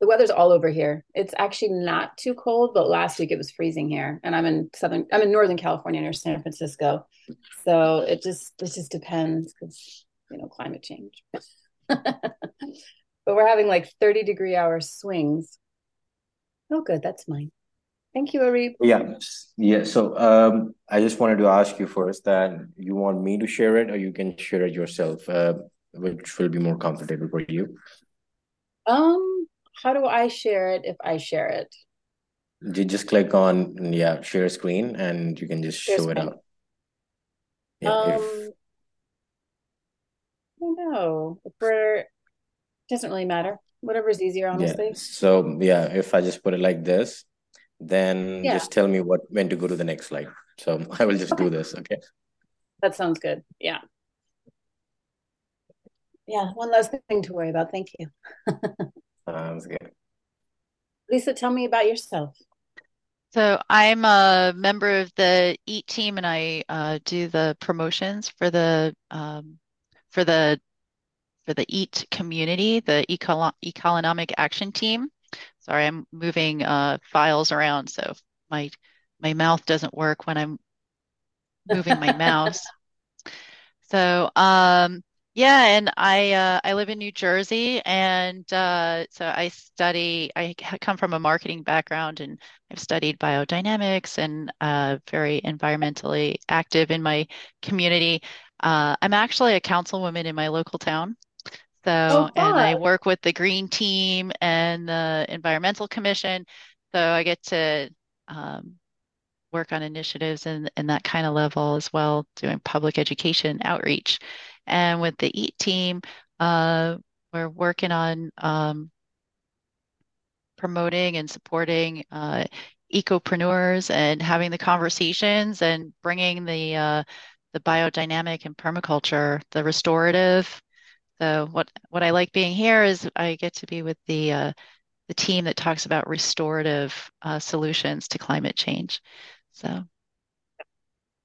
the weather's all over here. It's actually not too cold, but last week it was freezing here, and I'm in southern. I'm in Northern California near San Francisco, so it just it just depends because you know climate change. but we're having like 30 degree hour swings. Oh, good. That's mine. Thank you, Arib. Yeah, yeah. So um, I just wanted to ask you first that you want me to share it, or you can share it yourself, uh, which will be more comfortable for you. Um, how do I share it if I share it? You just click on yeah, share screen, and you can just share show screen. it out. Yeah, um, if... I don't know. If we're doesn't really matter. Whatever's easier, honestly. Yeah. So yeah, if I just put it like this, then yeah. just tell me what when to go to the next slide. So I will just okay. do this. Okay. That sounds good. Yeah. Yeah, one less thing to worry about. Thank you. sounds good. Lisa, tell me about yourself. So I'm a member of the EAT team, and I uh, do the promotions for the um, for the for the EAT community, the Eco- Economic Action Team. Sorry, I'm moving uh, files around, so my my mouth doesn't work when I'm moving my mouse. So um, yeah, and I uh, I live in New Jersey, and uh, so I study. I come from a marketing background, and I've studied biodynamics and uh, very environmentally active in my community. Uh, I'm actually a councilwoman in my local town, so, oh, and I work with the green team and the environmental commission. So I get to um, work on initiatives and in that kind of level as well, doing public education outreach. And with the EAT team, uh, we're working on um, promoting and supporting uh, ecopreneurs and having the conversations and bringing the uh, the biodynamic and permaculture, the restorative so what what I like being here is I get to be with the uh, the team that talks about restorative uh, solutions to climate change. So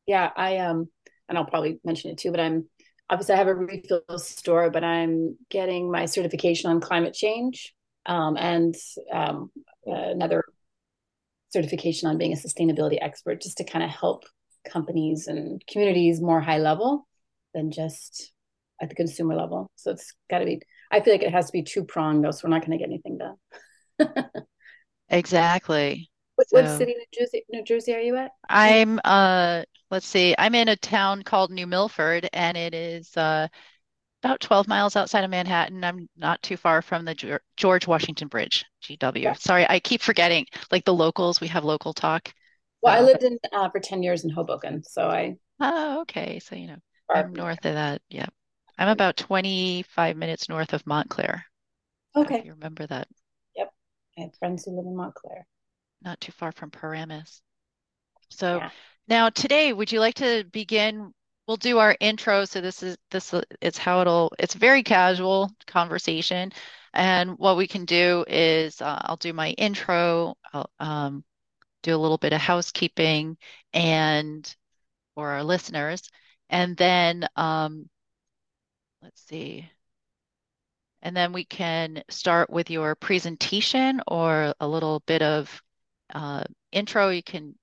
yeah, I um and I'll probably mention it too, but I'm obviously I have a refill store, but I'm getting my certification on climate change um, and um, another certification on being a sustainability expert, just to kind of help companies and communities more high level than just at the consumer level. So it's got to be. I feel like it has to be two pronged though, so we're not going to get anything done. exactly. What, so, what, city, New Jersey, New Jersey, are you at? I'm. Uh, let's see. I'm in a town called New Milford, and it is uh, about 12 miles outside of Manhattan. I'm not too far from the George Washington Bridge, GW. Yeah. Sorry, I keep forgetting. Like the locals, we have local talk. Well, uh, I lived in uh, for 10 years in Hoboken, so I. Oh, okay. So you know, I'm north of that. Yeah. I'm about 25 minutes north of Montclair. Okay. you remember that. Yep. I have friends who live in Montclair. Not too far from Paramus. So yeah. Now today, would you like to begin? We'll do our intro. So this is this it's how it'll it's very casual conversation. And what we can do is uh, I'll do my intro. I'll um, do a little bit of housekeeping and for our listeners. And then um, let's see. And then we can start with your presentation or a little bit of uh, intro. You can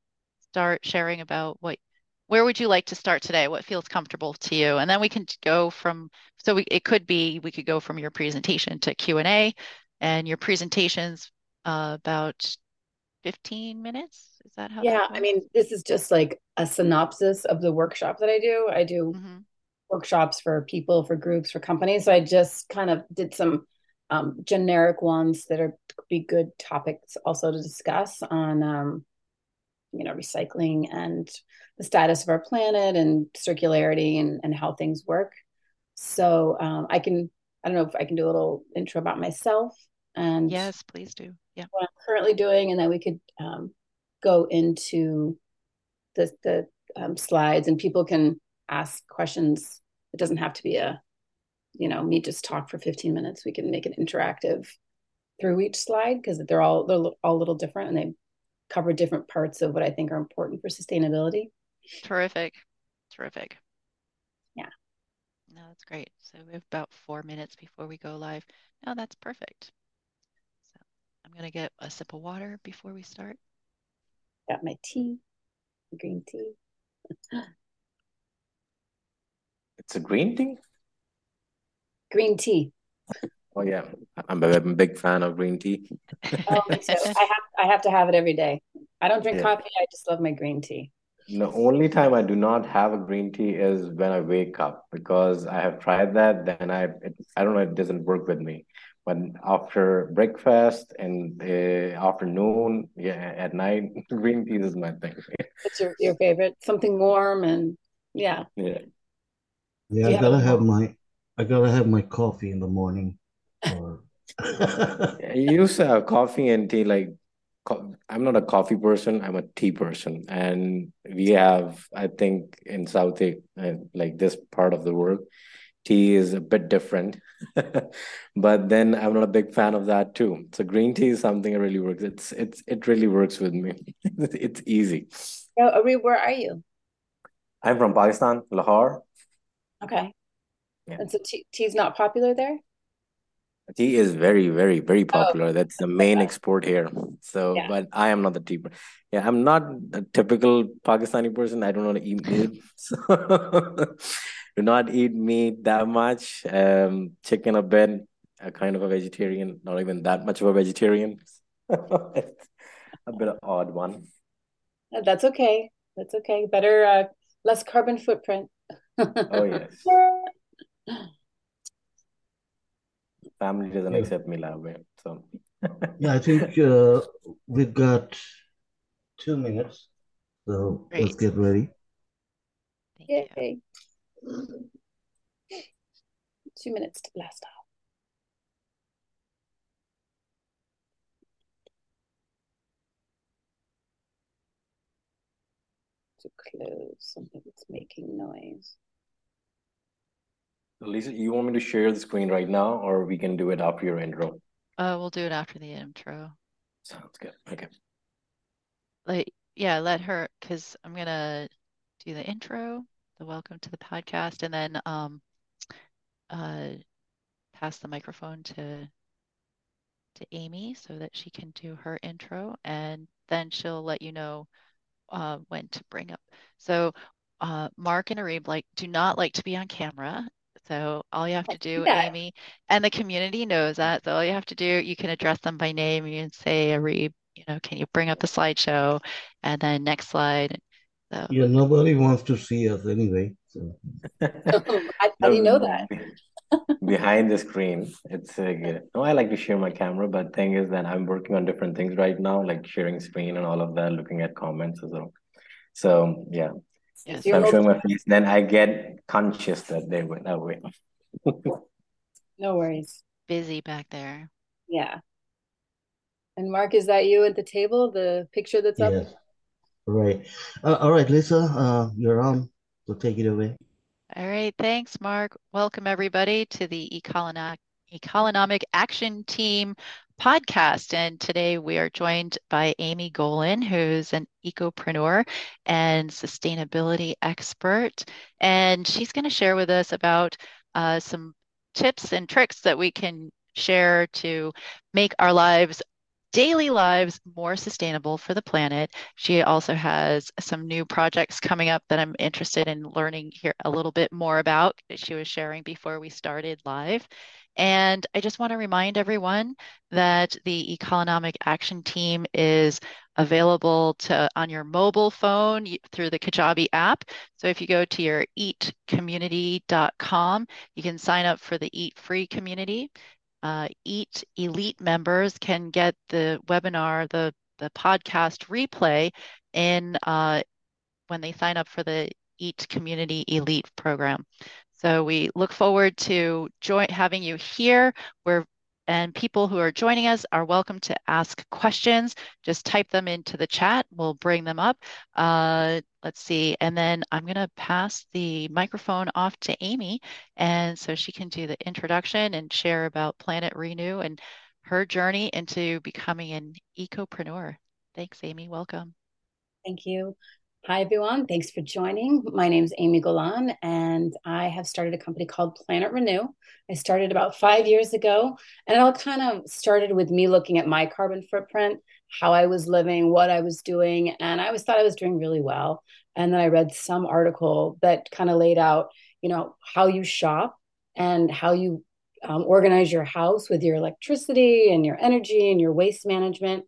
start sharing about what, where would you like to start today? What feels comfortable to you? And then we can go from, so we, it could be, we could go from your presentation to Q&A and your presentation's uh, about 15 minutes. Is that how? Yeah. I mean, this is just like a synopsis of the workshop that I do. I do mm-hmm workshops for people, for groups, for companies. So I just kind of did some um, generic ones that are be good topics also to discuss on, um, you know, recycling and the status of our planet and circularity and, and how things work. So um, I can I don't know if I can do a little intro about myself and yes, please do. Yeah, what I'm currently doing, and then we could um, go into the the um, slides, and people can ask questions. It doesn't have to be a, you know, me just talk for 15 minutes. We can make it interactive through each slide because they're all they're all a little different, and they cover different parts of what I think are important for sustainability. Terrific, terrific. Yeah. No, that's great. So we have about four minutes before we go live. No, that's perfect. So I'm gonna get a sip of water before we start. Got my tea, green tea. It's a green tea? Green tea. Oh yeah, I'm a big fan of green tea. oh, me too. I have I have to have it every day. I don't drink Yeah. coffee. I just love my green tea. The only time I do not have a green tea is when I wake up because I have tried that. Then I, it, I don't know, it doesn't work with me. But after breakfast and uh, afternoon, yeah, at night, green tea is my thing. it's your, your favorite? Something warm and yeah. Yeah. Yeah, Yeah. I gotta have my I gotta have my coffee in the morning. Or I use uh, coffee and tea like co- I'm not a coffee person, I'm a tea person. And we have, I think, in South uh, like this part of the world, tea is a bit different. But then I'm not a big fan of that too. So green tea is something that really works. It's it's it really works with me. It's easy. Ari, where are you? I'm from Pakistan, Lahore. Okay. Yeah. And so tea, tea's not popular there? Tea is very, very, very popular. That's the main export here. So, Yeah. but I am not the tea. per- Yeah, I'm not a typical Pakistani person. I don't want to eat meat. So, do not eat meat that much. Um, chicken a bit. A kind of a vegetarian, not even that much of a vegetarian. a bit of odd one. That's okay. That's okay. Better, uh, less carbon footprint. Oh yes, family doesn't Yeah. accept me that way. So, yeah, I think uh, we've got two minutes, so let's get ready. Thank. Yay. Two minutes to blast off. To close something that's making noise. Lisa, you want me to share the screen right now, or we can do it after your intro? Uh, we'll do it after the intro. Sounds good. Okay. Like, yeah, let her, because I'm gonna do the intro, the welcome to the podcast, and then um, uh, pass the microphone to to Amy so that she can do her intro, and then she'll let you know uh, when to bring up. So, uh, Mark and Areeb like do not like to be on camera. So all you have to do, that. Amy, and the community knows that. So all you have to do, you can address them by name. You can say, Areeb, you know, can you bring up the slideshow? And then next slide. So Yeah, nobody wants to see us anyway. So How, how do you know that? Behind the screen, it's uh, good. No, I like to share my camera, but thing is that I'm working on different things right now, like sharing screen and all of that, looking at comments as well. So yeah, yes, You're I'm showing my face, then I get conscious that they went that way. No worries. busy back there. Yeah. And Mark, is that you at the table? The picture that's up? yes, right. Uh, all right, Lisa, uh, you're on. So take it away. All right, thanks, Mark. Welcome, everybody, to the Ecolona- Economic Action Team podcast. And today we are joined by Amy Golan, who's an ecopreneur and sustainability expert. And she's going to share with us about uh, some tips and tricks that we can share to make our lives daily lives more sustainable for the planet. She also has some new projects coming up that I'm interested in learning here a little bit more about that she was sharing before we started live. And I just want to remind everyone that the Ecolonomic Action Team is available to on your mobile phone through the Kajabi app. So if you go to your eatcommunity.com, you can sign up for the Eat Free community uh, Eat Elite members can get the webinar, the the podcast replay in uh, when they sign up for the Eat Community Elite program. So we look forward to join having you here. We're and people who are joining us are welcome to ask questions. Just type them into the chat. We'll bring them up. Uh, let's see. And then I'm going to pass the microphone off to Amy. And so she can do the introduction and share about Planet Renu and her journey into becoming an ecopreneur. Thanks, Amy. Welcome. Thank you. Hi, everyone. Thanks for joining. My name is Amy Golan, and I have started a company called Planet Renu. I started about five years ago, and it all kind of started with me looking at my carbon footprint, how I was living, what I was doing, and I always thought I was doing really well. And then I read some article that kind of laid out, you know, how you shop and how you um, organize your house with your electricity and your energy and your waste management.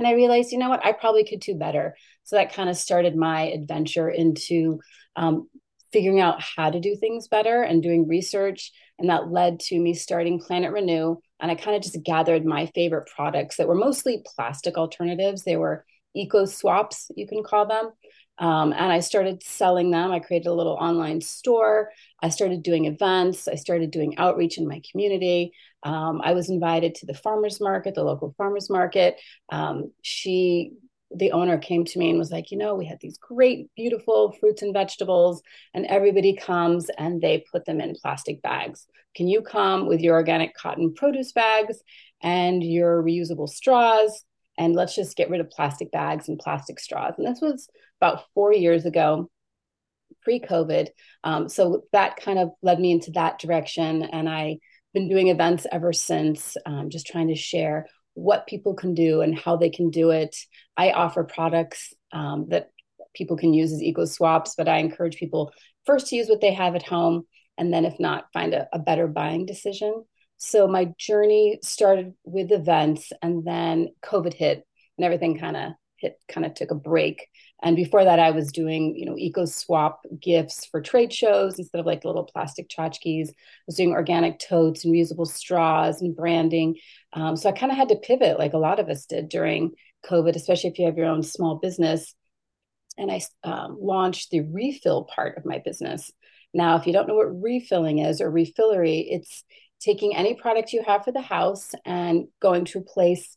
And I realized, you know what, I probably could do better. So that kind of started my adventure into um, figuring out how to do things better and doing research. And that led to me starting Planet Renu. And I kind of just gathered my favorite products that were mostly plastic alternatives. They were eco swaps, you can call them. Um, and I started selling them. I created a little online store. I started doing events. I started doing outreach in my community. Um, I was invited to the farmers market, the local farmers market. Um, she, the owner, came to me and was like, you know, we had these great, beautiful fruits and vegetables, and everybody comes and they put them in plastic bags. Can you come with your organic cotton produce bags and your reusable straws? and let's just get rid of plastic bags and plastic straws. And this was about four years ago, pre COVID. Um, so that kind of led me into that direction. And I've been doing events ever since, um, just trying to share what people can do and how they can do it. I offer products um, that people can use as eco swaps, but I encourage people first to use what they have at home. And then, if not, find a, a better buying decision. So my journey started with events and then COVID hit and everything kind of hit, kind of took a break. And before that, I was doing, you know, eco swap gifts for trade shows instead of like little plastic tchotchkes. I was doing organic totes and reusable straws and branding. Um, so I kind of had to pivot, like a lot of us did during COVID, especially if you have your own small business. And I um, launched the refill part of my business. Now, if you don't know what refilling is or refillery, it's taking any product you have for the house and going to a place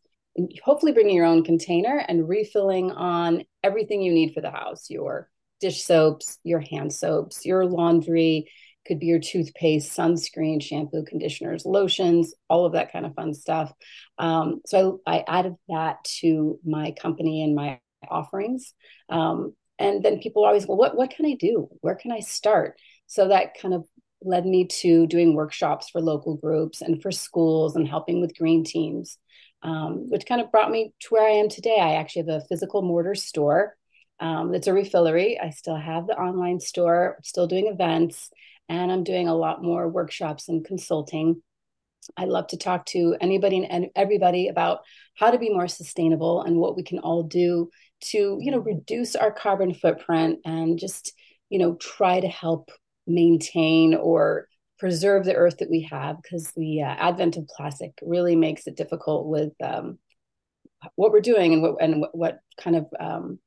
hopefully bringing your own container and refilling on everything you need for the house your dish soaps your hand soaps your laundry could be your toothpaste sunscreen shampoo conditioners lotions all of that kind of fun stuff. Um, so I, I, added that to my company and my offerings. Um, and then people always go what, what can i do? Where can i start? So that kind of led me to doing workshops for local groups and for schools and helping with green teams, um, which kind of brought me to where I am today. I actually have a physical mortar store. Um, it's a refillery. I still have the online store, still doing events, and I'm doing a lot more workshops and consulting. I love to talk to anybody and everybody about how to be more sustainable and what we can all do to, you know, reduce our carbon footprint and just, you know, try to help maintain or preserve the earth that we have because the uh, advent of plastic really makes it difficult with um, what we're doing and what and what, kind of um,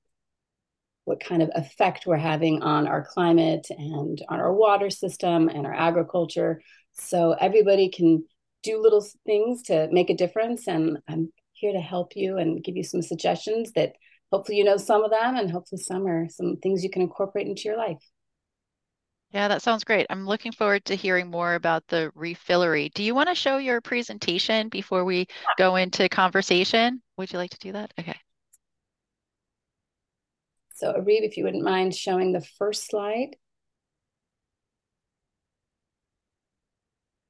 what kind of effect we're having on our climate and on our water system and our agriculture. So everybody can do little things to make a difference, and I'm here to help you and give you some suggestions that hopefully you know some of them, and hopefully some are some things you can incorporate into your life. Yeah, that sounds great. I'm looking forward to hearing more about the refillery. Do you want to show your presentation before we ah. go into conversation? Would you like to do that? Okay. So Arib, if you wouldn't mind showing the first slide.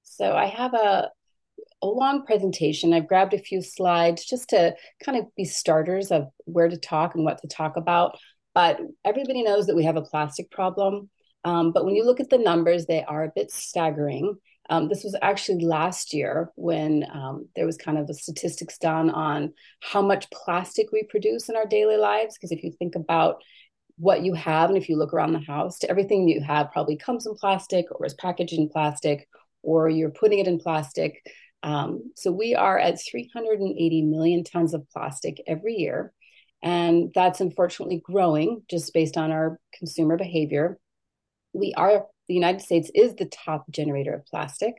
So I have a, a long presentation. I've grabbed a few slides just to kind of be starters of where to talk and what to talk about. But everybody knows that we have a plastic problem. Um, but when you look at the numbers, they are a bit staggering. Um, this was actually last year when um, there was kind of a statistics done on how much plastic we produce in our daily lives. Because if you think about what you have, and if you look around the house, everything you have probably comes in plastic or is packaged in plastic, or you're putting it in plastic. Um, so we are at 380 million tons of plastic every year. And that's unfortunately growing just based on our consumer behavior we are the United States is the top generator of plastic.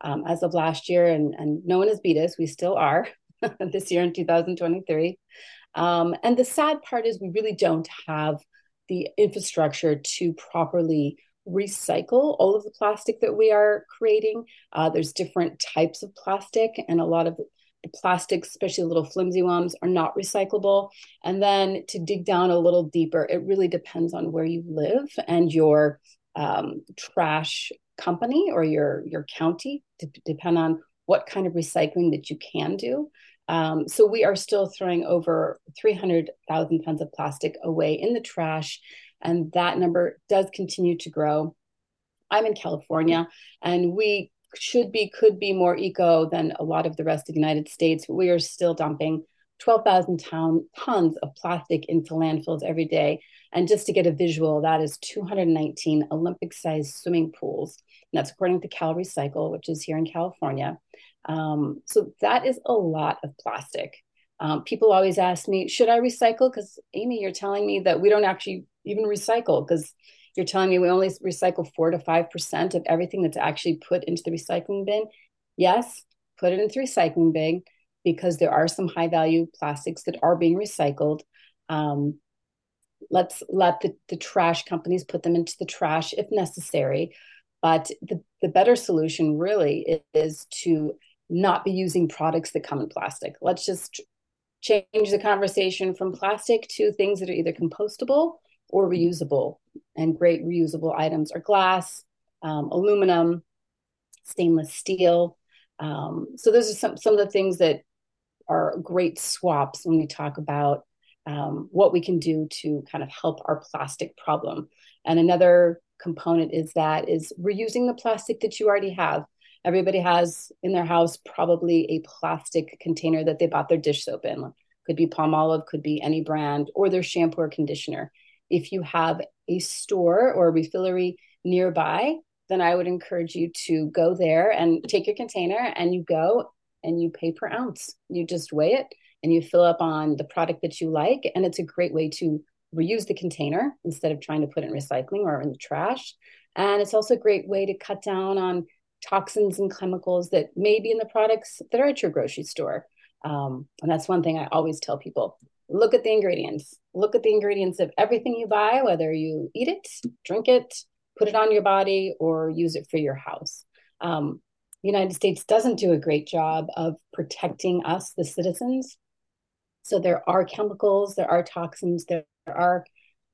Um, as of last year, and, and no one has beat us, we still are this year in 2023. Um, and the sad part is we really don't have the infrastructure to properly recycle all of the plastic that we are creating. Uh, there's different types of plastic, and a lot of the plastics, especially little flimsy ones, are not recyclable. And then to dig down a little deeper, it really depends on where you live and your um, trash company or your your county, to depend on what kind of recycling that you can do. Um, so we are still throwing over 300,000 tons of plastic away in the trash, and that number does continue to grow. I'm in California, and we should be, could be more eco than a lot of the rest of the United States. We are still dumping 12,000 ton, tons of plastic into landfills every day. And just to get a visual, that is 219 Olympic sized swimming pools. And that's according to Cal Recycle, which is here in California. Um, so that is a lot of plastic. Um, people always ask me, should I recycle? Because Amy, you're telling me that we don't actually even recycle because you're telling me we only recycle four to five percent of everything that's actually put into the recycling bin. Yes, put it into the recycling bin because there are some high value plastics that are being recycled. Um, let's let the, the trash companies put them into the trash if necessary. But the, the better solution really is to not be using products that come in plastic. Let's just change the conversation from plastic to things that are either compostable or reusable. And great reusable items are glass, um, aluminum, stainless steel. Um, so those are some, some of the things that are great swaps when we talk about um, what we can do to kind of help our plastic problem. And another component is that is reusing the plastic that you already have. Everybody has in their house probably a plastic container that they bought their dish soap in. Could be Palmolive, could be any brand, or their shampoo or conditioner. If you have a store or a refillery nearby, then I would encourage you to go there and take your container and you go and you pay per ounce. You just weigh it and you fill up on the product that you like. And it's a great way to reuse the container instead of trying to put it in recycling or in the trash. And it's also a great way to cut down on toxins and chemicals that may be in the products that are at your grocery store. Um, and that's one thing I always tell people look at the ingredients. Look at the ingredients of everything you buy, whether you eat it, drink it, put it on your body, or use it for your house. Um, the United States doesn't do a great job of protecting us, the citizens. So there are chemicals, there are toxins, there are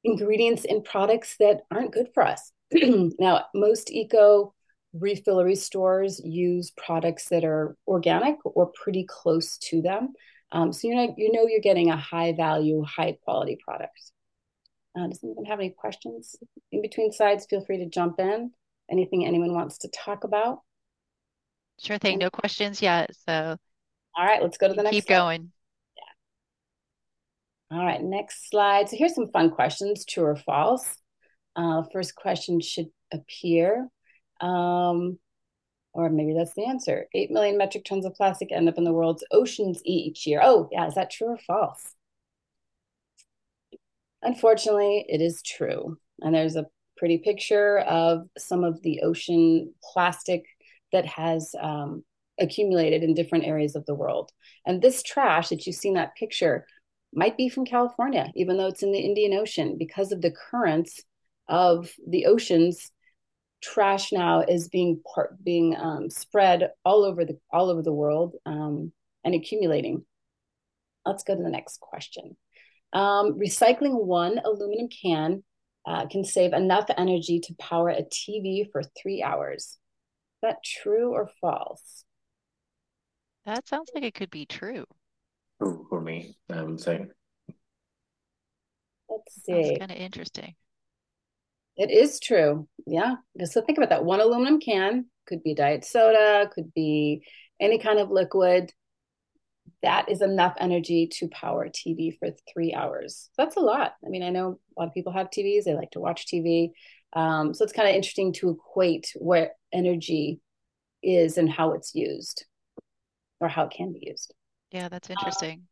ingredients in products that aren't good for us. now, most eco refillery stores use products that are organic or pretty close to them. Um, so you know you know you're getting a high value, high quality product. Uh, does anyone have any questions in between sides? Feel free to jump in. Anything anyone wants to talk about? Sure thing. No questions yet. So all right, let's go to the next. Keep slide. going. All right, next slide. So here's some fun questions: true or false? Uh, first question should appear. Um, or maybe that's the answer. 8 million metric tons of plastic end up in the world's oceans each year. Oh, yeah, is that true or false? Unfortunately, it is true. And there's a pretty picture of some of the ocean plastic that has um, accumulated in different areas of the world. And this trash that you see in that picture might be from California, even though it's in the Indian Ocean, because of the currents of the oceans trash now is being part, being um, spread all over the all over the world um, and accumulating. Let's go to the next question. Um, recycling one aluminum can uh, can save enough energy to power a TV for three hours. Is that true or false? That sounds like it could be true. True for me, I would say. Let's see. That's kind of interesting. It is true. Yeah. So think about that. One aluminum can could be diet soda, could be any kind of liquid. That is enough energy to power a TV for three hours. That's a lot. I mean, I know a lot of people have TVs, they like to watch TV. Um, so it's kind of interesting to equate what energy is and how it's used or how it can be used. Yeah, that's interesting.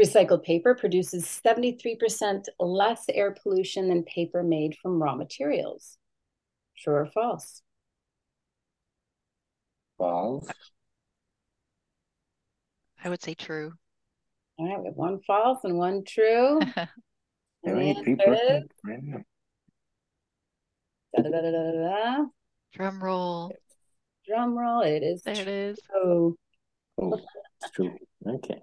Recycled paper produces 73% less air pollution than paper made from raw materials. True or false? False. I would say true. All right, we have one false and one true. and is da, da, da. Drum roll. drum roll. It is There it is. true. Oh, it's true. Okay.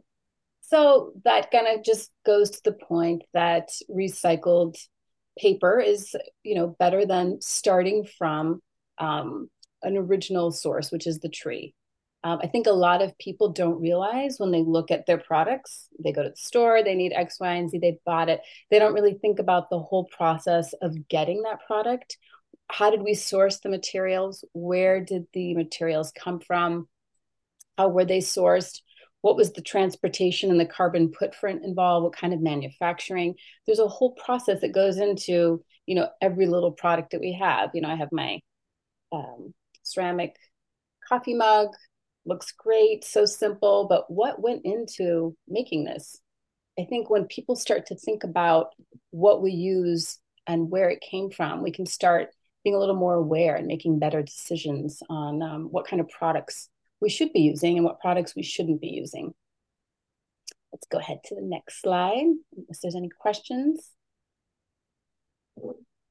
So that kind of just goes to the point that recycled paper is, you know, better than starting from um, an original source, which is the tree. Um, I think a lot of people don't realize when they look at their products, they go to the store, they need X, Y, and Z, they bought it. They don't really think about the whole process of getting that product. How did we source the materials? Where did the materials come from? How were they sourced? What was the transportation and the carbon footprint involved what kind of manufacturing? There's a whole process that goes into you know every little product that we have. You know i have my um, ceramic coffee mug looks great so simple but what went into making this? I think when people start to think about what we use and where it came from we can start being a little more aware and making better decisions on um, what kind of products we should be using and what products we shouldn't be using. Let's go ahead to the next slide, if there's any questions.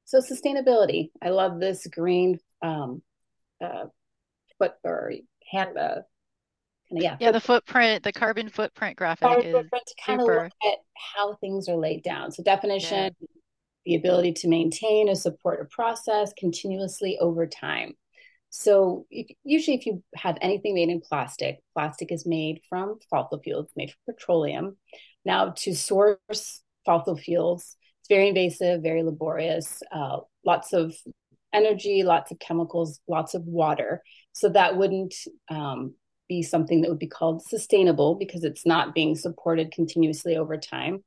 So sustainability, I love this green um, uh, foot or hand, uh, yeah, yeah, the footprint, the carbon footprint graphic carbon is footprint to kind super. of look at how things are laid down. So definition, yeah. the ability to maintain or support a process continuously over time. So if, usually, if you have anything made in plastic, plastic is made from fossil fuels, made from petroleum. Now, to source fossil fuels, it's very invasive, very laborious, uh, lots of energy, lots of chemicals, lots of water. So that wouldn't um, be something that would be called sustainable because it's not being supported continuously over time.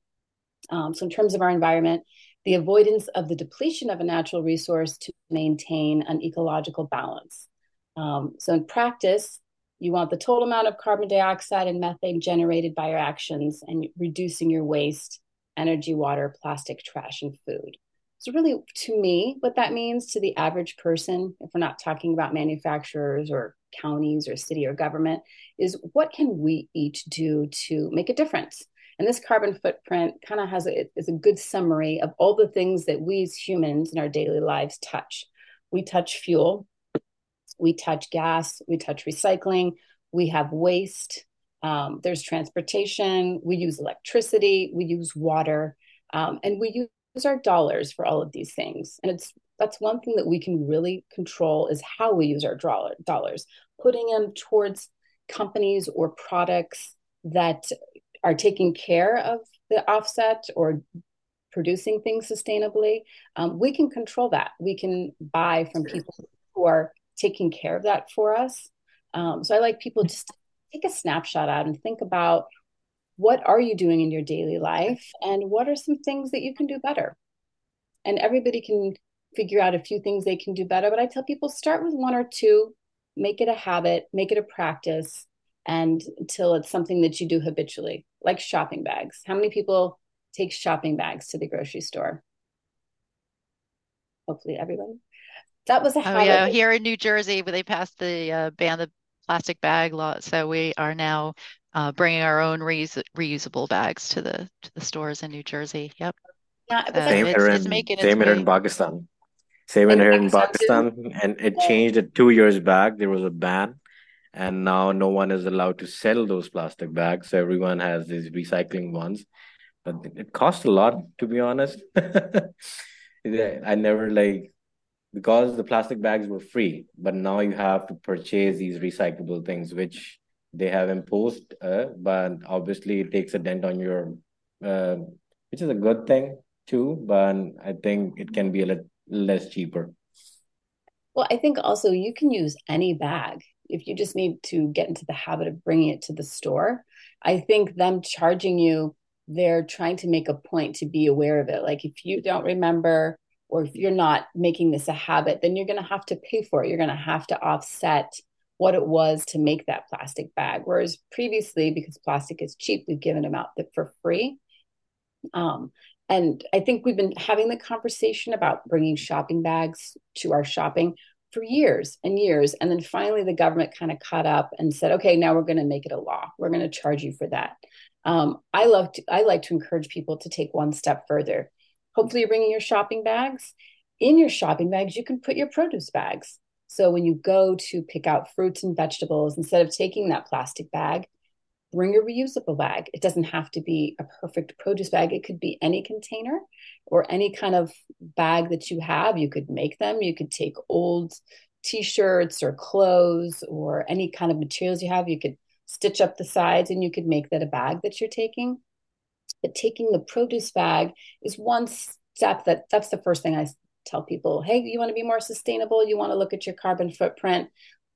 Um, so, in terms of our environment, the avoidance of the depletion of a natural resource to maintain an ecological balance. Um, so, in practice, you want the total amount of carbon dioxide and methane generated by your actions and reducing your waste, energy, water, plastic, trash, and food. So, really, to me, what that means to the average person, if we're not talking about manufacturers or counties or city or government, is what can we each do to make a difference? And this carbon footprint kind of has a, is a good summary of all the things that we as humans in our daily lives touch. We touch fuel, we touch gas, we touch recycling, we have waste, um, there's transportation, we use electricity, we use water, um, and we use our dollars for all of these things. And it's that's one thing that we can really control is how we use our dollar, dollars, putting them towards companies or products that are taking care of the offset or producing things sustainably, um, we can control that. We can buy from people who are taking care of that for us. Um, so I like people just take a snapshot out and think about what are you doing in your daily life and what are some things that you can do better. And everybody can figure out a few things they can do better. But I tell people start with one or two, make it a habit, make it a practice, and until it's something that you do habitually, like shopping bags. How many people take shopping bags to the grocery store? Hopefully, everybody. That was a oh yeah. Here in New Jersey, where they passed the uh, ban the plastic bag law, so we are now uh, bringing our own reus- reusable bags to the to the stores in New Jersey. Yep. Yeah, so same it's, here, it's in, same here in Pakistan. Same in here in Pakistan, and it changed it two years back. There was a ban and now no one is allowed to sell those plastic bags. So everyone has these recycling ones. But it costs a lot to be honest. I never like because the plastic bags were free but now you have to purchase these recyclable things which they have imposed uh, but obviously it takes a dent on your uh, which is a good thing too but i think it can be a little less cheaper. Well i think also you can use any bag if you just need to get into the habit of bringing it to the store, I think them charging you, they're trying to make a point to be aware of it. Like if you don't remember or if you're not making this a habit, then you're going to have to pay for it. You're going to have to offset what it was to make that plastic bag. Whereas previously, because plastic is cheap, we've given them out for free. Um, and I think we've been having the conversation about bringing shopping bags to our shopping for years and years. And then finally, the government kind of caught up and said, okay, now we're going to make it a law. We're going to charge you for that. Um, I love to, I like to encourage people to take one step further. Hopefully, you're bringing your shopping bags. In your shopping bags, you can put your produce bags. So when you go to pick out fruits and vegetables, instead of taking that plastic bag, bring a reusable bag. It doesn't have to be a perfect produce bag. It could be any container or any kind of bag that you have. You could make them. You could take old t-shirts or clothes or any kind of materials you have. You could stitch up the sides and you could make that a bag that you're taking. But taking the produce bag is one step that that's the first thing I tell people. Hey, you want to be more sustainable? You want to look at your carbon footprint?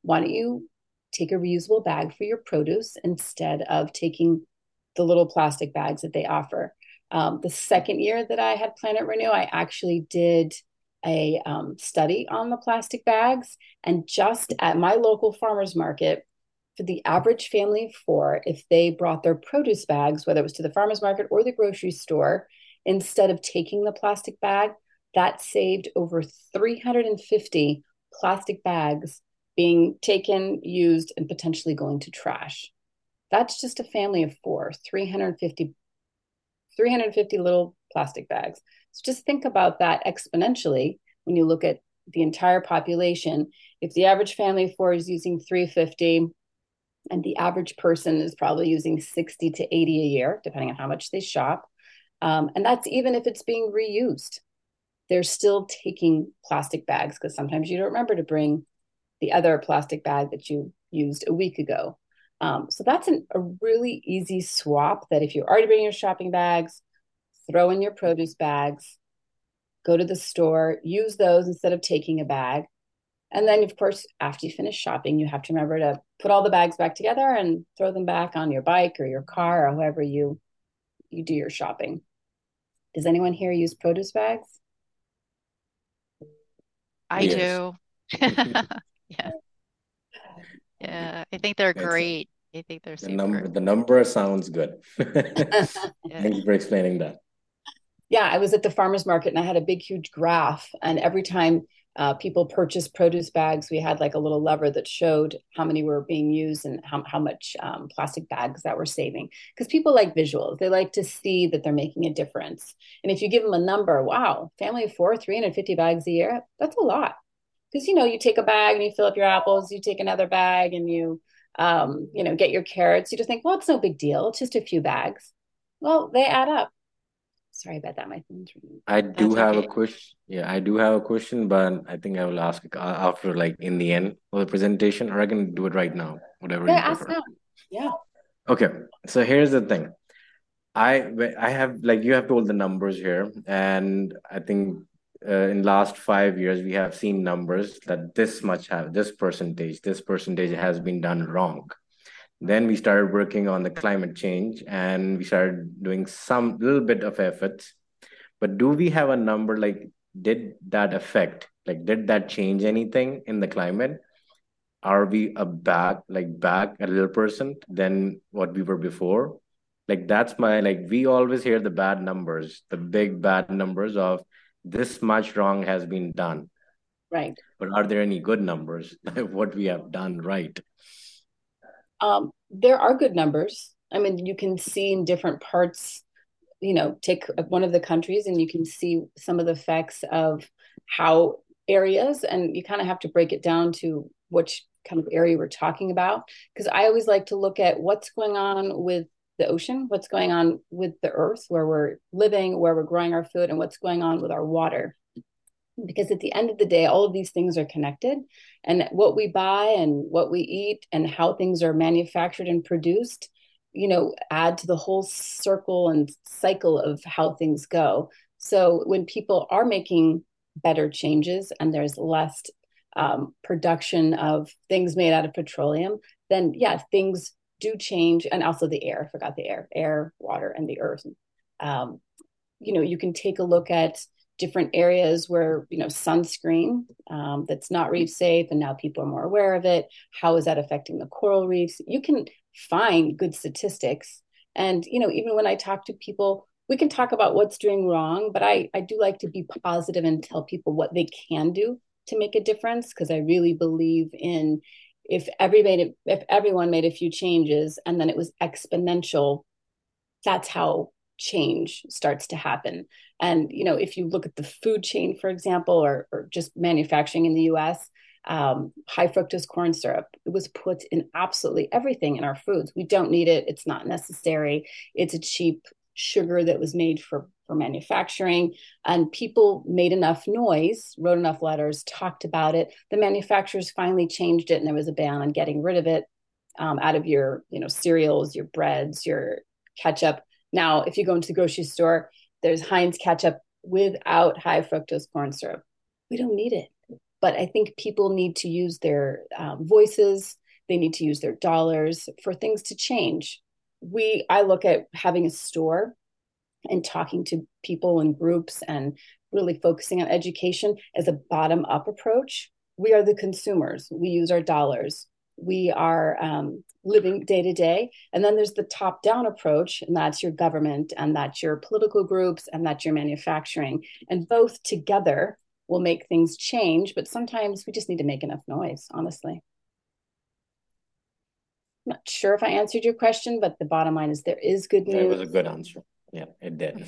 Why don't you take a reusable bag for your produce instead of taking the little plastic bags that they offer. Um, the second year that I had Planet Renu, I actually did a um, study on the plastic bags. And just at my local farmers market, for the average family of four, if they brought their produce bags, whether it was to the farmers market or the grocery store, instead of taking the plastic bag, that saved over 350 plastic bags being taken, used, and potentially going to trash. That's just a family of four, 350, 350 little plastic bags. So just think about that exponentially when you look at the entire population. If the average family of four is using 350, and the average person is probably using 60 to 80 a year, depending on how much they shop. Um, and that's even if it's being reused. They're still taking plastic bags because sometimes you don't remember to bring the other plastic bag that you used a week ago. Um, so that's an, a really easy swap that if you're already bringing your shopping bags, throw in your produce bags, go to the store, use those instead of taking a bag. And then, of course, after you finish shopping, you have to remember to put all the bags back together and throw them back on your bike or your car or however you you do your shopping. Does anyone here use produce bags? I yes. do. Yeah. Yeah. I think they're it's, great. I think they're the number the number sounds good. yeah. Thank you for explaining that. Yeah, I was at the farmers market and I had a big huge graph and every time uh, people purchased produce bags, we had like a little lever that showed how many were being used and how, how much um, plastic bags that were saving. Because people like visuals, they like to see that they're making a difference. And if you give them a number, wow, family of four, 350 bags a year, that's a lot because you know you take a bag and you fill up your apples you take another bag and you um, you know get your carrots you just think well it's no big deal it's just a few bags. Well they add up. Sorry about that my phone's ringing. I do That's have okay. a question yeah i do have a question but i think i will ask after like in the end of the presentation or i can do it right now whatever yeah ask now. Yeah. Okay so here's the thing. I i have like you have told the numbers here and i think uh, in last five years we have seen numbers that this much have this percentage this percentage has been done wrong. Then we started working on the climate change and we started doing some little bit of efforts. But do we have a number like did that affect like did that change anything in the climate? Are we a back like back a little percent than what we were before? Like that's my like we always hear the bad numbers the big bad numbers of this much wrong has been done. Right. But are there any good numbers what we have done right? Um, there are good numbers. I mean, you can see in different parts, you know, take one of the countries and you can see some of the effects of how areas, and you kind of have to break it down to which kind of area we're talking about. Because I always like to look at what's going on with the ocean, what's going on with the earth where we're living, where we're growing our food, and what's going on with our water. Because at the end of the day, all of these things are connected. And what we buy and what we eat and how things are manufactured and produced, you know, add to the whole circle and cycle of how things go. So when people are making better changes and there's less um, production of things made out of petroleum, then yeah, things do change, and also the air. I forgot the air, air, water, and the earth. Um, you know, you can take a look at different areas where you know sunscreen um, that's not reef safe, and now people are more aware of it. How is that affecting the coral reefs? You can find good statistics, and you know, even when I talk to people we can talk about what's doing wrong, but I, I do like to be positive and tell people what they can do to make a difference because I really believe in if everybody if everyone made a few changes and then it was exponential, that's how change starts to happen. And you know, if you look at the food chain, for example, or, or just manufacturing in the U.S., um, high fructose corn syrup. It was put in absolutely everything in our foods. We don't need it. It's not necessary. It's a cheap sugar that was made for for manufacturing and people made enough noise wrote enough letters talked about it the manufacturers finally changed it and there was a ban on getting rid of it um, out of your you know cereals your breads your ketchup. Now if you go into the grocery store there's heinz ketchup without high fructose corn syrup. We don't need it. But i think people need to use their um, voices. They need to use their dollars for things to change. We i look at having a store and talking to people and groups and really focusing on education as a bottom up approach we are the consumers. We use our dollars. We are um, living day to day and then there's the top down approach and that's your government and that's your political groups and that's your manufacturing. And both together will make things change but sometimes we just need to make enough noise honestly. I'm not sure if I answered your question, but the bottom line is there is good news. It was a good answer. Yeah, it did.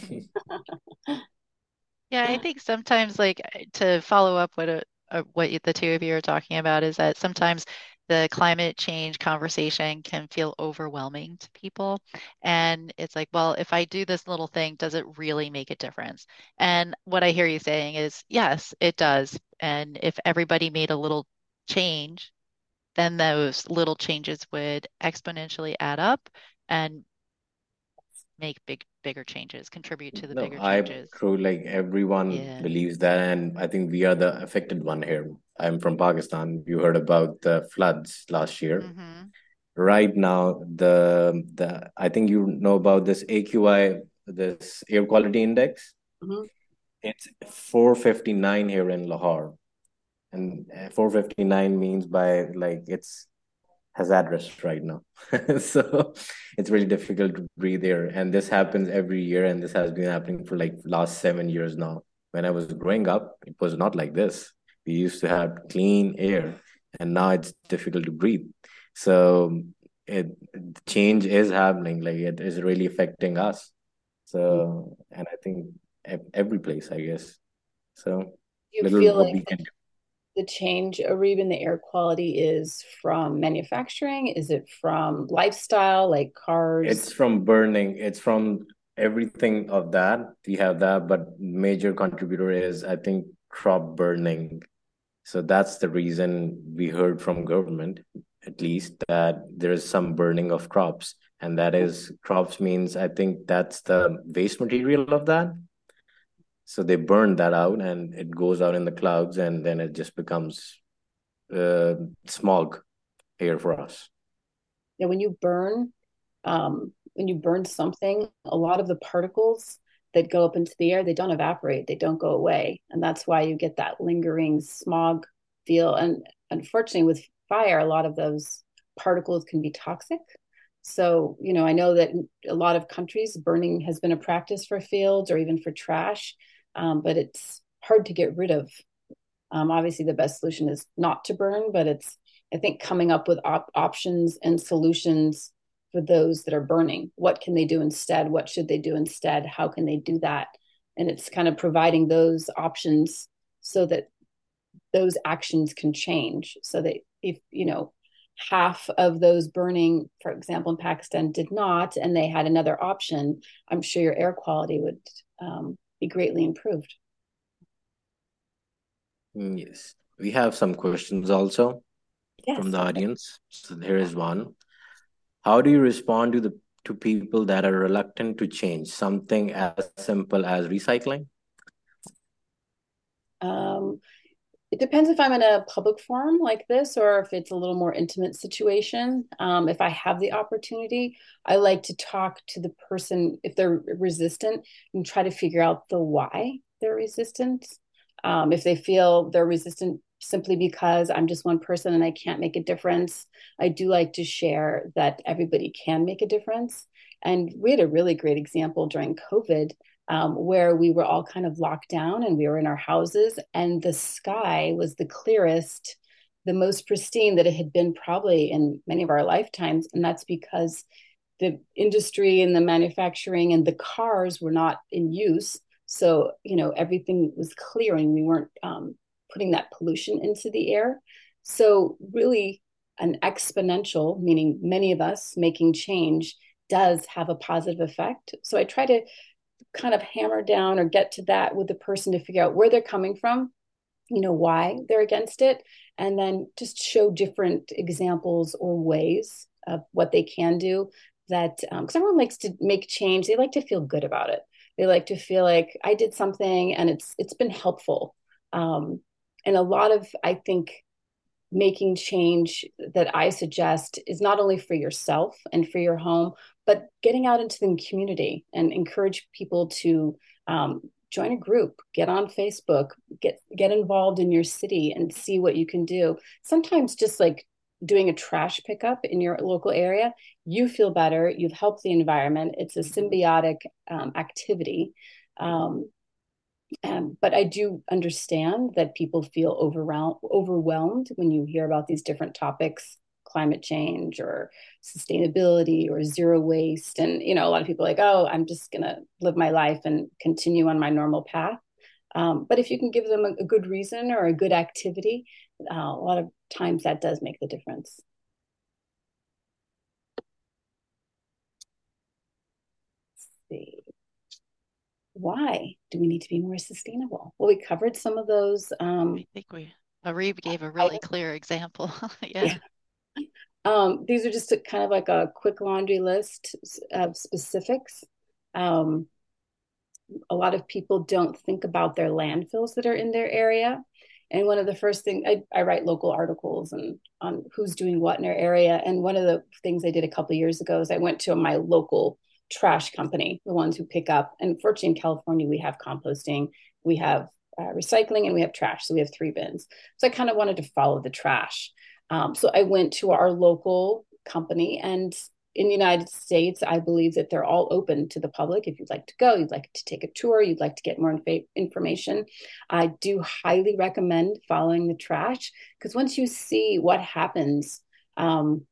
yeah, I think sometimes, like to follow up what a, a, what the two of you are talking about, is that sometimes the climate change conversation can feel overwhelming to people. And it's like, well, if I do this little thing, does it really make a difference? And what I hear you saying is, yes, it does. And if everybody made a little change, then those little changes would exponentially add up and make big bigger changes contribute to the no, bigger changes I true like everyone yeah. believes that and i think we are the affected one here i'm from pakistan you heard about the floods last year mm-hmm. right now the the i think you know about this aqi this air quality index mm-hmm. it's 459 here in lahore and uh, 459 means by like it's hazardous right now. So it's really difficult to breathe air and this happens every year and this has been happening for like last seven years now. When i was growing up it was not like this. We used to have clean air and now it's difficult to breathe. So it change is happening. Like it is really affecting us. So mm. and i think every place i guess. So you feel like the change, uh, Arib, in the air quality is from manufacturing? Is it from lifestyle, like cars? It's from burning. It's from everything of that. We have that, but major contributor is I think crop burning. So that's the reason we heard from government, at least, that there is some burning of crops, and that is crops means I think that's the waste material of that so they burn that out and it goes out in the clouds and then it just becomes uh, smog here for us. Yeah when you burn um, when you burn something a lot of the particles that go up into the air they don't evaporate they don't go away. And that's why you get that lingering smog feel. And unfortunately with fire a lot of those particles can be toxic. So you know i know that a lot of countries burning has been a practice for fields or even for trash um, but it's hard to get rid of. Um, obviously, the best solution is not to burn, but it's I think coming up with op- options and solutions for those that are burning. What can they do instead? What should they do instead? How can they do that? And it's kind of providing those options so that those actions can change. So that if you know half of those burning, for example, in Pakistan did not, and they had another option, I'm sure your air quality would um, be greatly improved. Yes, we have some questions also yes. from the audience. So there is one. How do you respond to the to people that are reluctant to change something as simple as recycling? Um, it depends if I'm in a public forum like this or if it's a little more intimate situation. Um, if I have the opportunity, I like to talk to the person if they're resistant and try to figure out the why they're resistant. Um, if they feel they're resistant simply because I'm just one person and I can't make a difference. I do like to share that everybody can make a difference. And we had a really great example during COVID um, where we were all kind of locked down and we were in our houses, and the sky was the clearest, the most pristine that it had been probably in many of our lifetimes. And that's because the industry and the manufacturing and the cars were not in use. So, you know, everything was clearing. We weren't um, putting that pollution into the air. So, really, an exponential, meaning many of us making change, does have a positive effect. So, I try to kind of hammer down or get to that with the person to figure out where they're coming from, you know, why they're against it, and then just show different examples or ways of what they can do that because um, everyone likes to make change. They like to feel good about it. They like to feel like i did something and it's it's been helpful. Um, and a lot of i think making change that i suggest is not only for yourself and for your home but getting out into the community and encourage people to um, join a group get on facebook get get involved in your city and see what you can do. Sometimes just like doing a trash pickup in your local area you feel better you've helped the environment it's a symbiotic um, activity. Um, um, but i do understand that people feel overwhelmed overwhelmed when you hear about these different topics climate change or sustainability or zero waste. And, you know, a lot of people like, oh, I'm just going to live my life and continue on my normal path. Um, but if you can give them a, a, good reason or a good activity, uh, a lot of times that does make the difference. See. Why do we need to be more sustainable? Well, we covered some of those. Um, I think we, Arib gave a really clear example. yeah. yeah. Um, these are just a, kind of like a quick laundry list of specifics. Um, a lot of people don't think about their landfills that are in their area. And one of the first things I, I, write local articles and on who's doing what in their area. And one of the things I did a couple years ago is I went to my local trash company, the ones who pick up. And fortunately, in California, we have composting, we have uh, recycling, and we have trash. So we have three bins. So I kind of wanted to follow the trash. Um, so I went to our local company and in the United States, I believe that they're all open to the public. If you'd like to go, you'd like to take a tour, you'd like to get more inf- information, I do highly recommend following the trash because once you see what happens, um,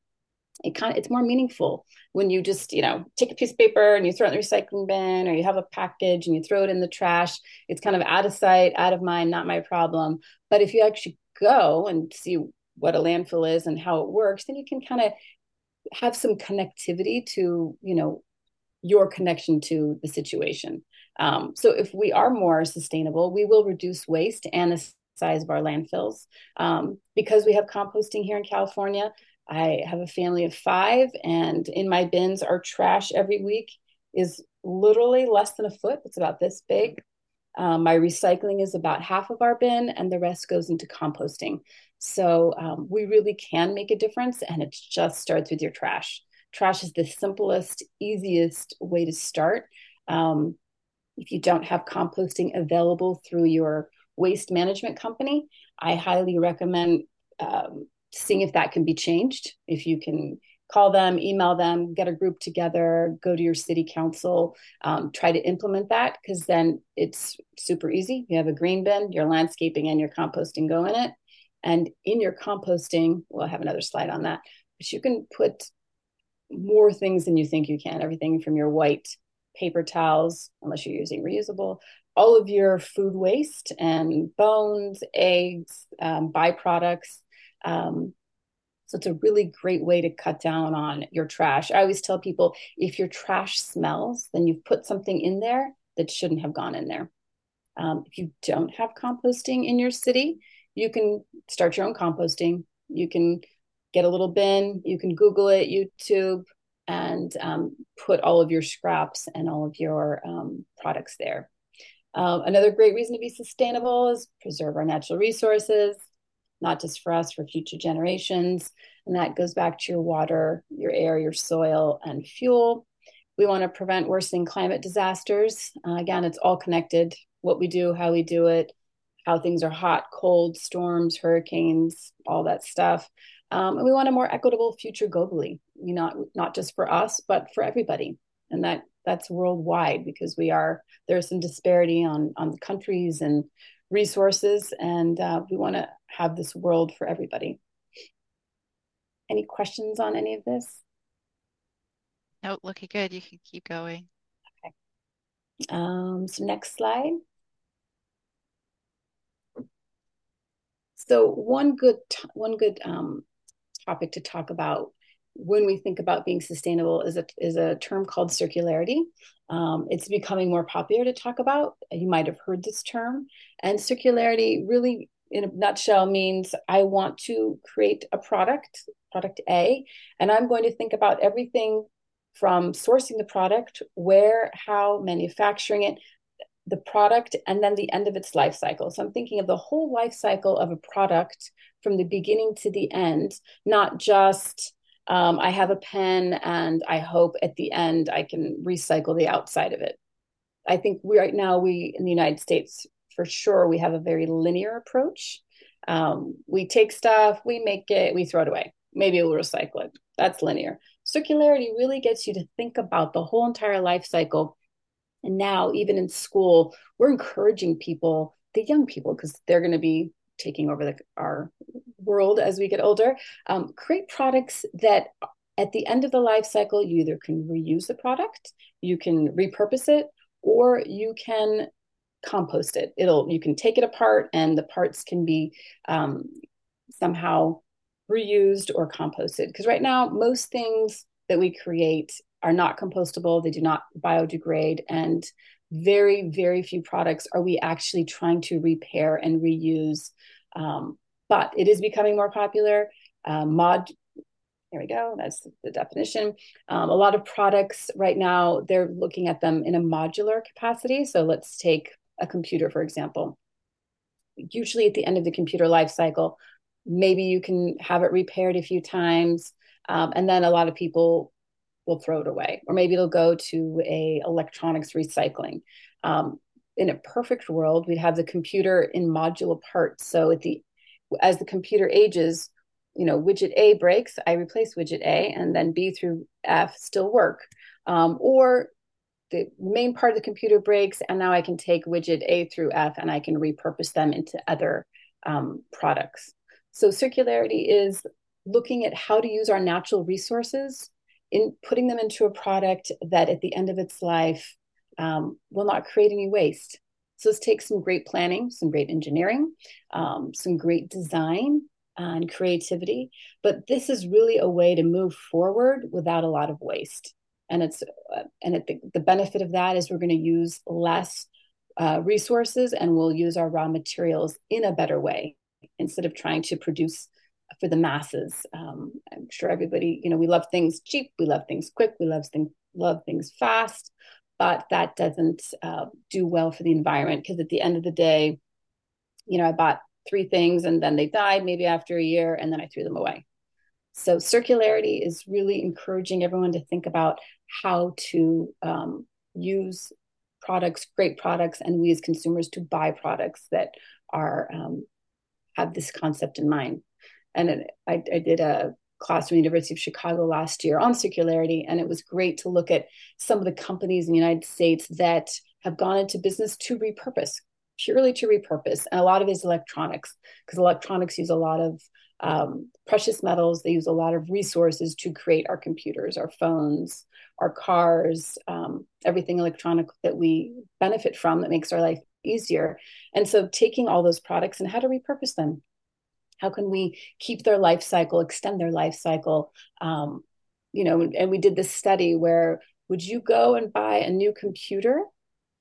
it kind of it's more meaningful when you just you know take a piece of paper and you throw it in the recycling bin, or you have a package and you throw it in the trash. It's kind of out of sight, out of mind, not my problem. But if you actually go and see what a landfill is and how it works, then you can kind of have some connectivity to, you know, your connection to the situation. Um, so if we are more sustainable, we will reduce waste and the size of our landfills. Um, because we have composting here in California, I have a family of five, and in my bins, our trash every week is literally less than a foot. It's about this big. Um, my recycling is about half of our bin, and the rest goes into composting. So um, we really can make a difference, and it just starts with your trash. Trash is the simplest, easiest way to start. Um, if you don't have composting available through your waste management company, I highly recommend um, seeing if that can be changed. If you can call them, email them, get a group together, go to your city council, um, try to implement that because then it's super easy. You have a green bin, your landscaping and your composting go in it. And in your composting, we'll have another slide on that, but you can put more things than you think you can. Everything from your white paper towels, unless you're using reusable, all of your food waste and bones, eggs, um, byproducts. Um, so it's a really great way to cut down on your trash. I always tell people if your trash smells, then you've put something in there that shouldn't have gone in there. Um, if you don't have composting in your city, you can start your own composting. You can get a little bin, you can Google it, YouTube, and um, put all of your scraps and all of your um, products there. Um, another great reason to be sustainable is preserve our natural resources, not just for us, for future generations. And that goes back to your water, your air, your soil, and fuel. We want to prevent worsening climate disasters. Uh, again, it's all connected what we do, how we do it, how things are hot, cold, storms, hurricanes, all that stuff. Um, and we want a more equitable future globally, you know, not not just for us, but for everybody. And that that's worldwide because we are there's some disparity on on the countries and resources, and uh, we want to have this world for everybody. Any questions on any of this? Nope, looking good. You can keep going. Okay. Um, so next slide. So one good one good um, topic to talk about when we think about being sustainable is a is a term called circularity. Um, it's becoming more popular to talk about. You might have heard this term, and circularity really, in a nutshell, means I want to create a product, product A, and I'm going to think about everything from sourcing the product, where, how, manufacturing it, the product and then the end of its life cycle. So I'm thinking of the whole life cycle of a product from the beginning to the end, not just um, I have a pen and I hope at the end I can recycle the outside of it. I think we right now we in the United States for sure we have a very linear approach. Um, we take stuff, we make it, we throw it away. Maybe we'll recycle it. That's linear. Circularity really gets you to think about the whole entire life cycle and now, even in school, we're encouraging people, the young people, because they're going to be taking over the, our world as we get older, um, create products that at the end of the life cycle, you either can reuse the product, you can repurpose it, or you can compost it. It'll you can take it apart, and the parts can be um, somehow reused or composted. Because right now, most things that we create are not compostable, they do not biodegrade, and very, very few products are we actually trying to repair and reuse. Um, but it is becoming more popular. Uh, mod, here we go, that's the definition. Um, a lot of products right now, they're looking at them in a modular capacity. So let's take a computer, for example. Usually at the end of the computer life cycle, maybe you can have it repaired a few times. Um, and then a lot of people we'll throw it away or maybe it'll go to a electronics recycling. Um, in a perfect world we'd have the computer in modular parts. So at the as the computer ages you know widget a breaks i replace widget a and then b through f still work. Um, or the main part of the computer breaks and now i can take widget a through f and i can repurpose them into other um, products. So circularity is looking at how to use our natural resources in putting them into a product that at the end of its life um, will not create any waste. So this takes some great planning, some great engineering, um, some great design and creativity. But this is really a way to move forward without a lot of waste. And it's uh, and it, the, the benefit of that is we're going to use less uh, resources and we'll use our raw materials in a better way instead of trying to produce for the masses. Um, I'm sure everybody, you know, we love things cheap, we love things quick, we love things love things fast, but that doesn't uh, do well for the environment because at the end of the day, you know, I bought three things and then they died maybe after a year and then I threw them away. So circularity is really encouraging everyone to think about how to um, use products, great products, and we as consumers to buy products that are um, have this concept in mind and it, I, I did a class from the University of Chicago last year on circularity, and it was great to look at some of the companies in the United States that have gone into business to repurpose, purely to repurpose, and a lot of it is electronics because electronics use a lot of um, precious metals. They use a lot of resources to create our computers, our phones, our cars, um, everything electronic that we benefit from that makes our life easier. And so, taking all those products and how to repurpose them how can we keep their life cycle, extend their life cycle? Um, you know, and we did this study where would you go and buy a new computer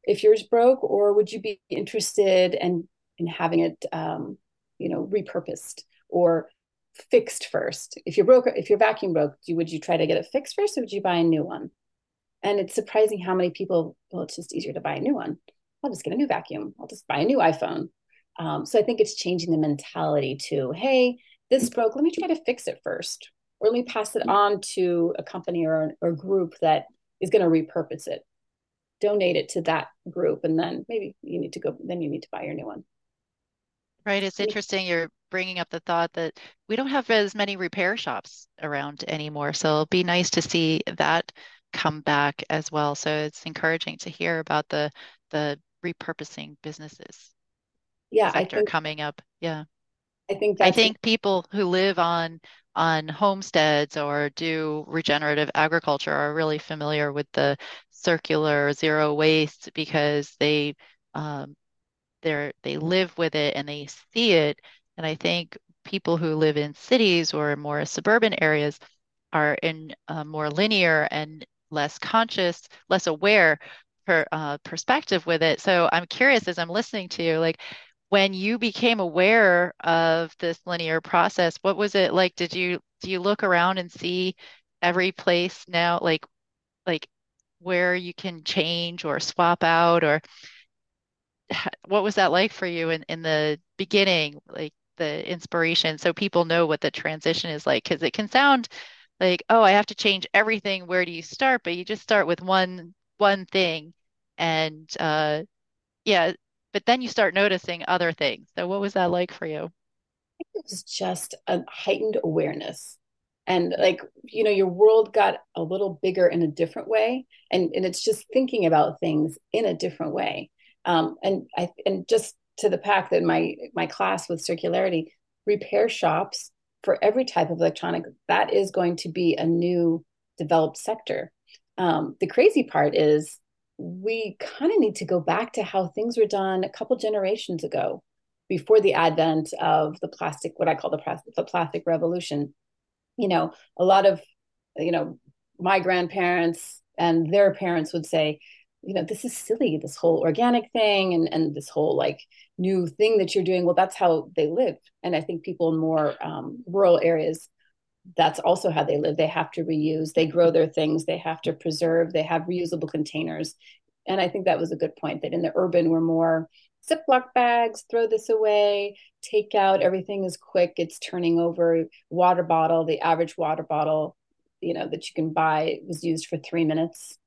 if yours broke, or would you be interested in in having it, um, you know, repurposed or fixed first? If your broke, if your vacuum broke, would you try to get it fixed first, or would you buy a new one? And it's surprising how many people. Well, it's just easier to buy a new one. I'll just get a new vacuum. I'll just buy a new iPhone. Um, so I think it's changing the mentality to, hey, this broke, let me try to fix it first. Or let me pass it on to a company or, or a group that is going to repurpose it. Donate it to that group. And then maybe you need to go, then you need to buy your new one. Right. It's interesting you're bringing up the thought that we don't have as many repair shops around anymore. So it'll be nice to see that come back as well. So it's encouraging to hear about the the repurposing businesses Yeah, I sector think coming up. Yeah. I think I think people who live on on homesteads or do regenerative agriculture are really familiar with the circular zero waste because they um, they're they live with it and they see it. And I think people who live in cities or more suburban areas are in a more linear and less conscious, less aware per, uh, perspective with it. So I'm curious as I'm listening to you, like when you became aware of this linear process, what was it like? Did you do you look around and see every place now, like like where you can change or swap out, or what was that like for you in in the beginning, like the inspiration, so people know what the transition is like? Because it can sound like, oh, I have to change everything. Where do you start? But you just start with one one thing, and uh, yeah, but then you start noticing other things. So what was that like for you? it was just a heightened awareness. And like, you know, your world got a little bigger in a different way. And and it's just thinking about things in a different way. Um, and I and just to the pack that my my class with circularity, repair shops for every type of electronic, that is going to be a new developed sector. Um, the crazy part is we kind of need to go back to how things were done a couple generations ago before the advent of the plastic what i call the, plastic, the plastic revolution. You know a lot of you know my grandparents and their parents would say you know this is silly this whole organic thing and and this whole like new thing that you're doing. Well that's how they live and i think people in more um, rural areas that's also how they live. They have to reuse, they grow their things, they have to preserve, they have reusable containers. And I think that was a good point that in the urban, we're more Ziploc bags, throw this away, take out, everything is quick, it's turning over. Water bottle, the average water bottle, you know, that you can buy was used for three minutes.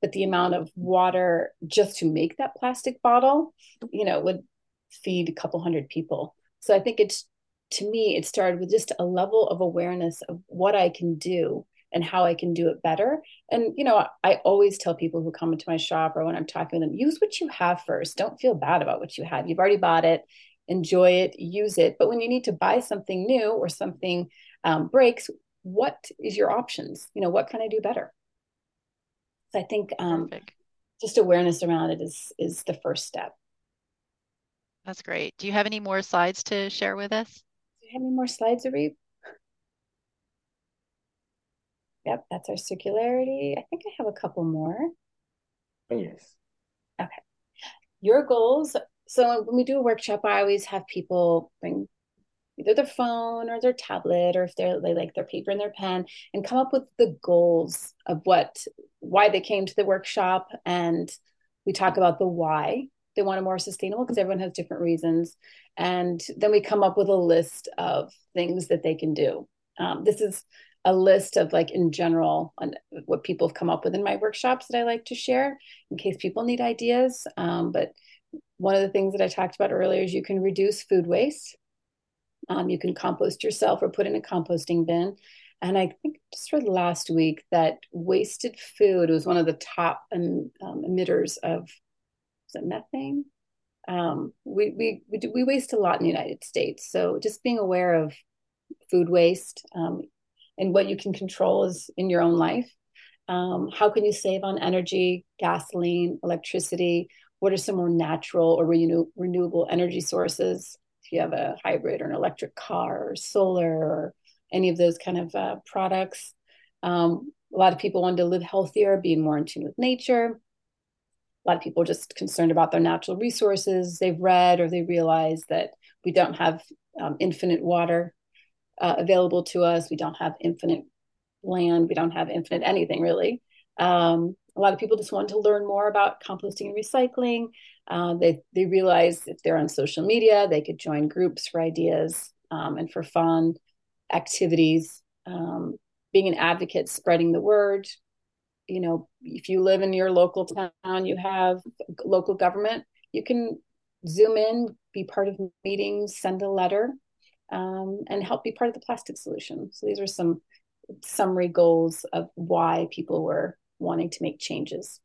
But the amount of water just to make that plastic bottle, you know, would feed a couple hundred people. So I think it's to me, it started with just a level of awareness of what I can do and how I can do it better. And, you know, I always tell people who come into my shop or when I'm talking to them, use what you have first. Don't feel bad about what you have. You've already bought it, enjoy it, use it. But when you need to buy something new or something um, breaks, what is your options? You know, what can I do better? So I think um, just awareness around it is is the first step. That's great. Do you have any more slides to share with us? Have any more slides, Arif? Yep, that's our circularity. I think I have a couple more. Oh, yes. Okay. Your goals. So when we do a workshop, I always have people bring either their phone or their tablet or if they're they like their paper and their pen and come up with the goals of what why they came to the workshop and we talk about the why they want a more sustainable because everyone has different reasons. And then we come up with a list of things that they can do. Um, this is a list of like in general on what people have come up with in my workshops that I like to share in case people need ideas. Um, but one of the things that I talked about earlier is you can reduce food waste. Um, you can compost yourself or put in a composting bin. And I think just for last week that wasted food was one of the top um, um emitters of is it methane? Um, we, we, we, do, we waste a lot in the United States. So just being aware of food waste um, and what you can control is in your own life. Um, how can you save on energy, gasoline, electricity? What are some more natural or renew- renewable energy sources? If you have a hybrid or an electric car or solar or any of those kind of uh, products. Um, a lot of people want to live healthier, being more in tune with nature a lot of people are just concerned about their natural resources. They've read or they realize that we don't have um, infinite water uh, available to us. We don't have infinite land. We don't have infinite anything really. Um, a lot of people just want to learn more about composting and recycling. Uh, they they realize if they're on social media, they could join groups for ideas um, and for fun activities. Um, being an advocate, spreading the word, you know, if you live in your local town, you have local government, you can zoom in, be part of meetings, send a letter, um, and help be part of the plastic solution. So these are some summary goals of why people were wanting to make changes.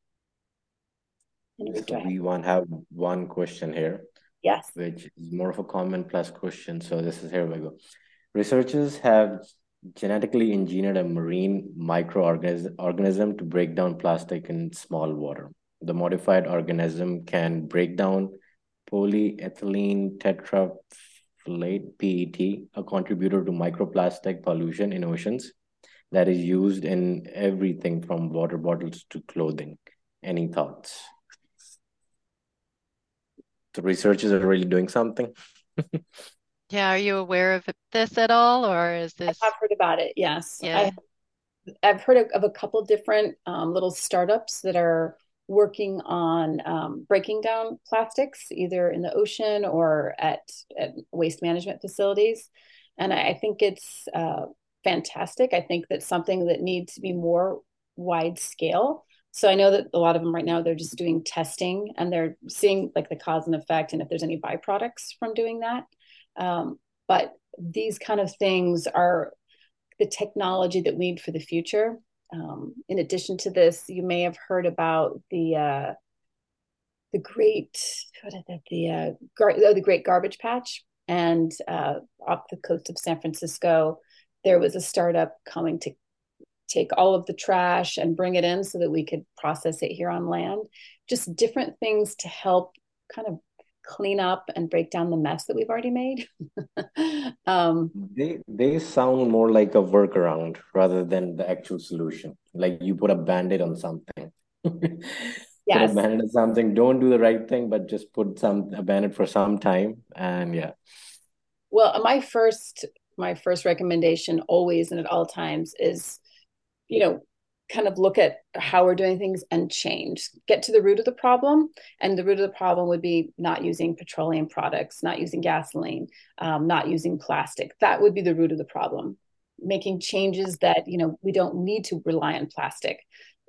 So we want to have one question here. Yes. Which is more of a comment plus question. So this is here we go. Researchers have genetically engineered a marine microorganism to break down plastic in small water. The modified organism can break down polyethylene terephthalate PET, a contributor to microplastic pollution in oceans that is used in everything from water bottles to clothing. Any thoughts? The researchers are really doing something. Yeah, are you aware of this at all, or is this? I've heard about it. Yes, Yeah. I've, I've heard of, of a couple different um, little startups that are working on um, breaking down plastics, either in the ocean or at, at waste management facilities. And I, I think it's uh, fantastic. I think that's something that needs to be more wide scale. So I know that a lot of them right now they're just doing testing and they're seeing like the cause and effect and if there's any byproducts from doing that. Um, but these kind of things are the technology that we need for the future. Um, in addition to this, you may have heard about the uh, the great it, the uh, gar- oh, the Great Garbage Patch, and uh, off the coast of San Francisco, there was a startup coming to take all of the trash and bring it in so that we could process it here on land. Just different things to help kind of clean up and break down the mess that we've already made. um, they they sound more like a workaround rather than the actual solution. Like you put a band-aid on something. yes. Put a band-aid on something. Don't do the right thing, but just put some a band-aid for some time. And yeah. Well, my first my first recommendation always and at all times is, you know, kind of look at how we're doing things and change. Get to the root of the problem and the root of the problem would be not using petroleum products not using gasoline um, not using plastic. That would be the root of the problem. Making changes that you know we don't need to rely on plastic.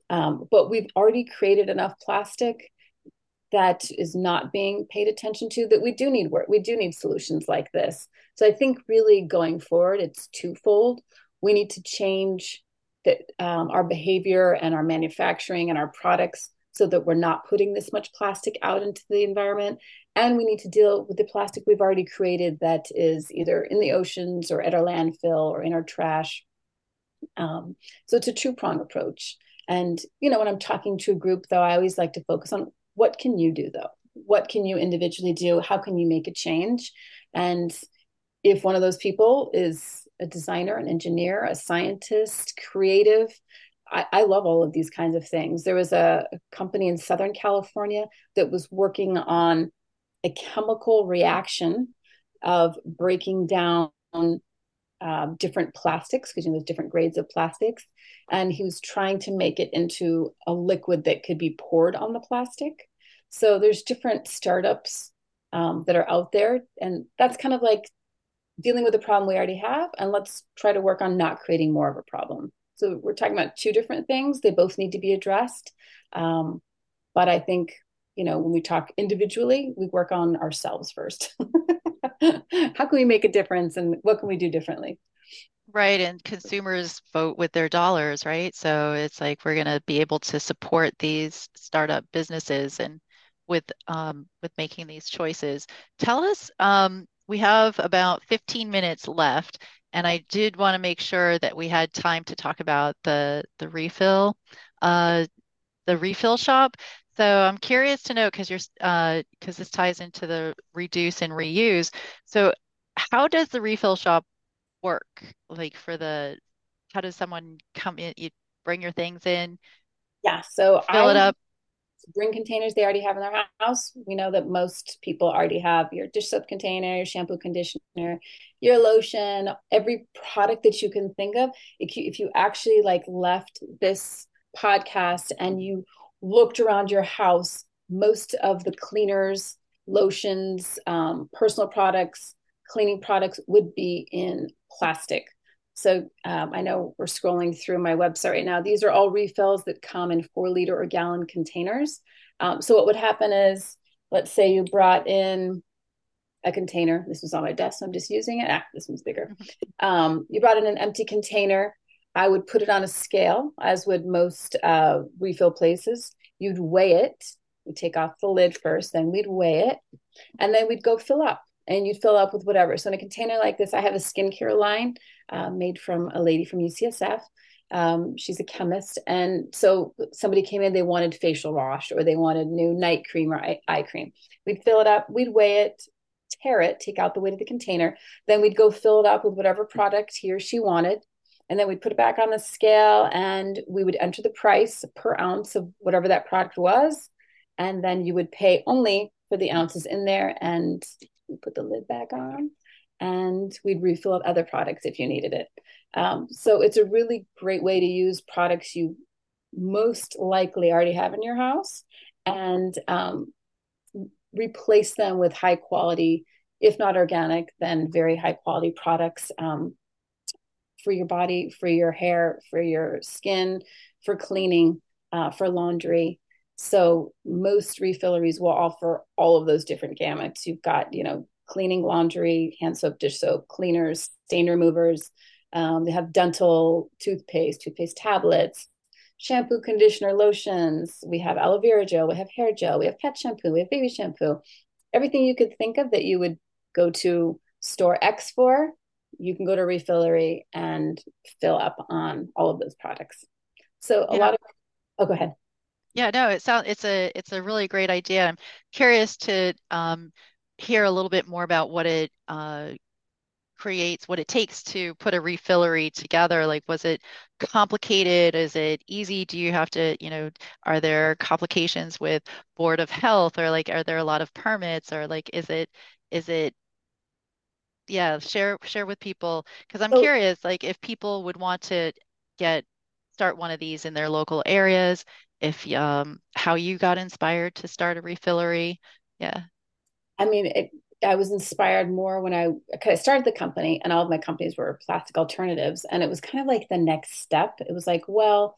Um, but we've already created enough plastic that is not being paid attention to that we do need work we do need solutions like this. So i think really going forward it's twofold. We need to change that um, our behavior and our manufacturing and our products so that we're not putting this much plastic out into the environment. And we need to deal with the plastic we've already created that is either in the oceans or at our landfill or in our trash. Um, so it's a two prong approach. And, you know, when I'm talking to a group, though, I always like to focus on what can you do, though? What can you individually do? How can you make a change? And if one of those people is a designer, an engineer, a scientist, creative. I, I, love all of these kinds of things. There was a, a company in Southern California that was working on a chemical reaction of breaking down uh, different plastics because you know there's different grades of plastics, and he was trying to make it into a liquid that could be poured on the plastic. So there's different startups um, that are out there, and that's kind of like dealing with the problem we already have and let's try to work on not creating more of a problem. So we're talking about two different things. They both need to be addressed. Um, but i think you know when we talk individually we work on ourselves first. How can we make a difference and what can we do differently? Right and consumers vote with their dollars right? So it's like we're going to be able to support these startup businesses and with um, with making these choices. Tell us um, we have about 15 minutes left, and I did want to make sure that we had time to talk about the the refill, uh, the refill shop. So I'm curious to know because you're uh, because this ties into the reduce and reuse. So how does the refill shop work? Like for the how does someone come in? You bring your things in. Yeah. So fill I, it up bring containers they already have in their house. We know that most people already have your dish soap container, your shampoo conditioner, your lotion, every product that you can think of. If you, if you actually like left this podcast and you looked around your house, most of the cleaners, lotions, um, personal products, cleaning products would be in plastic. So um, I know we're scrolling through my website right now. These are all refills that come in four liter or gallon containers. Um, so what would happen is, let's say you brought in a container. This was on my desk, so I'm just using it. Ah, this one's bigger. Um, you brought in an empty container. I would put it on a scale, as would most uh, refill places. You'd weigh it. We'd take off the lid first, then we'd weigh it, and then we'd go fill up. And you'd fill up with whatever. So in a container like this, I have a skincare line uh, made from a lady from UCSF. Um, she's a chemist. And so somebody came in, they wanted facial wash or they wanted new night cream or eye, eye cream. We'd fill it up, we'd weigh it, tare it, take out the weight of the container. Then we'd go fill it up with whatever product he or she wanted. And then we'd put it back on the scale and we would enter the price per ounce of whatever that product was. And then you would pay only for the ounces in there and we put the lid back on and we'd refill up other products if you needed it. Um, so it's a really great way to use products you most likely already have in your house and um, replace them with high quality, if not organic, then very high quality products um, for your body, for your hair, for your skin, for cleaning, uh, for laundry. So most refilleries will offer all of those different gamuts. You've got, you know, cleaning laundry, hand soap, dish soap, cleaners, stain removers. Um, they have dental toothpaste, toothpaste tablets, shampoo, conditioner, lotions. We have aloe vera gel. We have hair gel. We have pet shampoo. We have baby shampoo. Everything you could think of that you would go to store X for, you can go to Refillery and fill up on all of those products. So a yeah. lot of oh, go ahead. Yeah, no, it sounds it's a it's a really great idea. I'm curious to um, hear a little bit more about what it uh, creates, what it takes to put a refillery together. Like, was it complicated? Is it easy? Do you have to, you know, are there complications with Board of Health or like, are there a lot of permits or like, is it, is it, yeah, share, share with people. Cause I'm oh. curious, like if people would want to get, start one of these in their local areas, if, um, how you got inspired to start a refillery. Yeah. I mean, it, I was inspired more when I, I started the company and all of my companies were plastic alternatives. And it was kind of like the next step. It was like, well,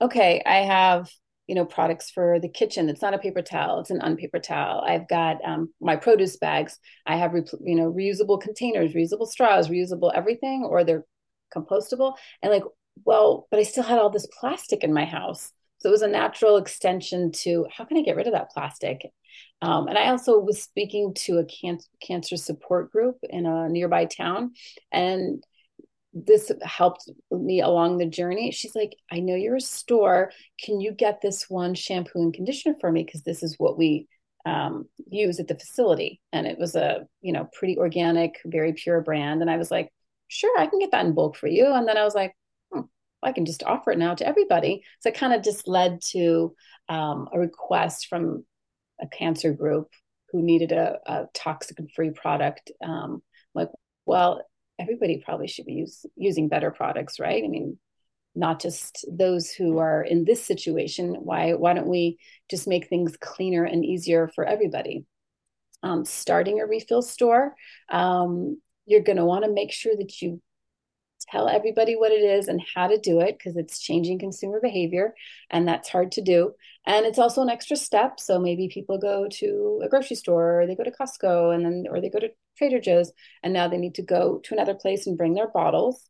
okay, I have, you know, products for the kitchen. It's not a paper towel. It's an unpaper towel. I've got um, my produce bags. I have, you know, reusable containers, reusable straws, reusable everything, or they're compostable. And like, well, but I still had all this plastic in my house. So it was a natural extension to how can I get rid of that plastic? Um, and I also was speaking to a can- cancer support group in a nearby town, and this helped me along the journey. She's like, I know you're a store. Can you get this one shampoo and conditioner for me? Because this is what we um, use at the facility. And it was a, you know, pretty organic, very pure brand. And I was like, sure, I can get that in bulk for you. And then I was like, I can just offer it now to everybody. So it kind of just led to um, a request from a cancer group who needed a, a toxin free product. Um, like, well, everybody probably should be use, using better products, right? I mean, not just those who are in this situation. Why why don't we just make things cleaner and easier for everybody? Um, starting a refill store, um, you're going to want to make sure that you tell everybody what it is and how to do it because it's changing consumer behavior and that's hard to do. And it's also an extra step. So maybe people go to a grocery store or they go to costco and then or they go to trader joe's and now they need to go to another place and bring their bottles.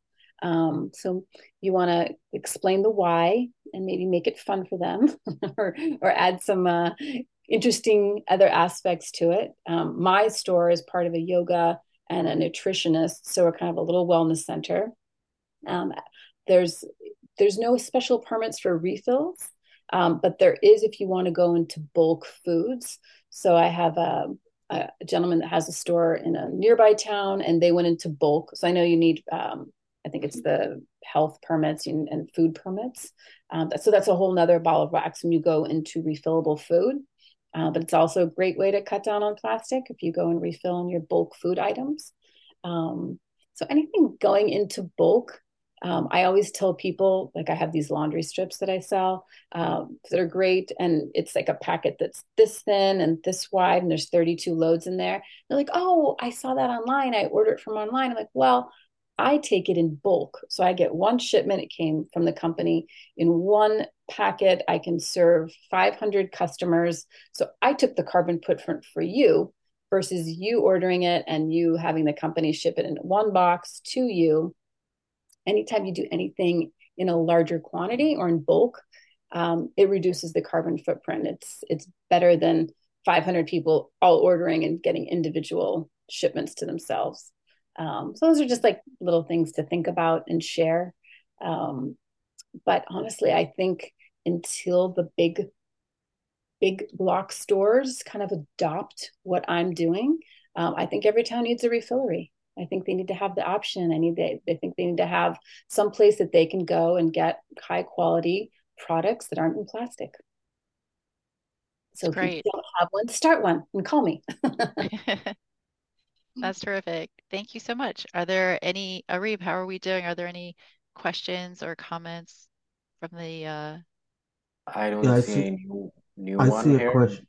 Um, so you want to explain the why and maybe make it fun for them or or add some uh, interesting other aspects to it. Um, my store is part of a yoga and a nutritionist so we're kind of a little wellness center um, there's there's no special permits for refills, um, but there is if you want to go into bulk foods. So I have a, a, gentleman that has a store in a nearby town, and they went into bulk. So I know you need, um, I think it's the health permits and, food permits. Um, so that's a whole nother ball of wax when you go into refillable food. Uh, but it's also a great way to cut down on plastic if you go and refill on your bulk food items. Um, so anything going into bulk um, I always tell people, like I have these laundry strips that I sell um, that are great, and it's like a packet that's this thin and this wide, and there's 32 loads in there. They're like, "Oh, I saw that online. I ordered it from online." I'm like, "Well, I take it in bulk, so I get one shipment. It came from the company in one packet. I can serve 500 customers. So I took the carbon footprint for you." versus you ordering it and you having the company ship it in one box to you. Anytime you do anything in a larger quantity or in bulk, um, it reduces the carbon footprint. It's it's better than 500 people all ordering and getting individual shipments to themselves. Um, so those are just like little things to think about and share. Um, but honestly, I think until the big big block stores kind of adopt what I'm doing, um, I think every town needs a refillery. I think they need to have the option. I need they, they think they need to have some place that they can go and get high quality products that aren't in plastic. So Great. if you don't have one, start one and call me. That's terrific. Thank you so much. Are there any, Arib, how are we doing? Are there any questions or comments from the uh I don't Yeah, I see see- any new, new I one see a here. question.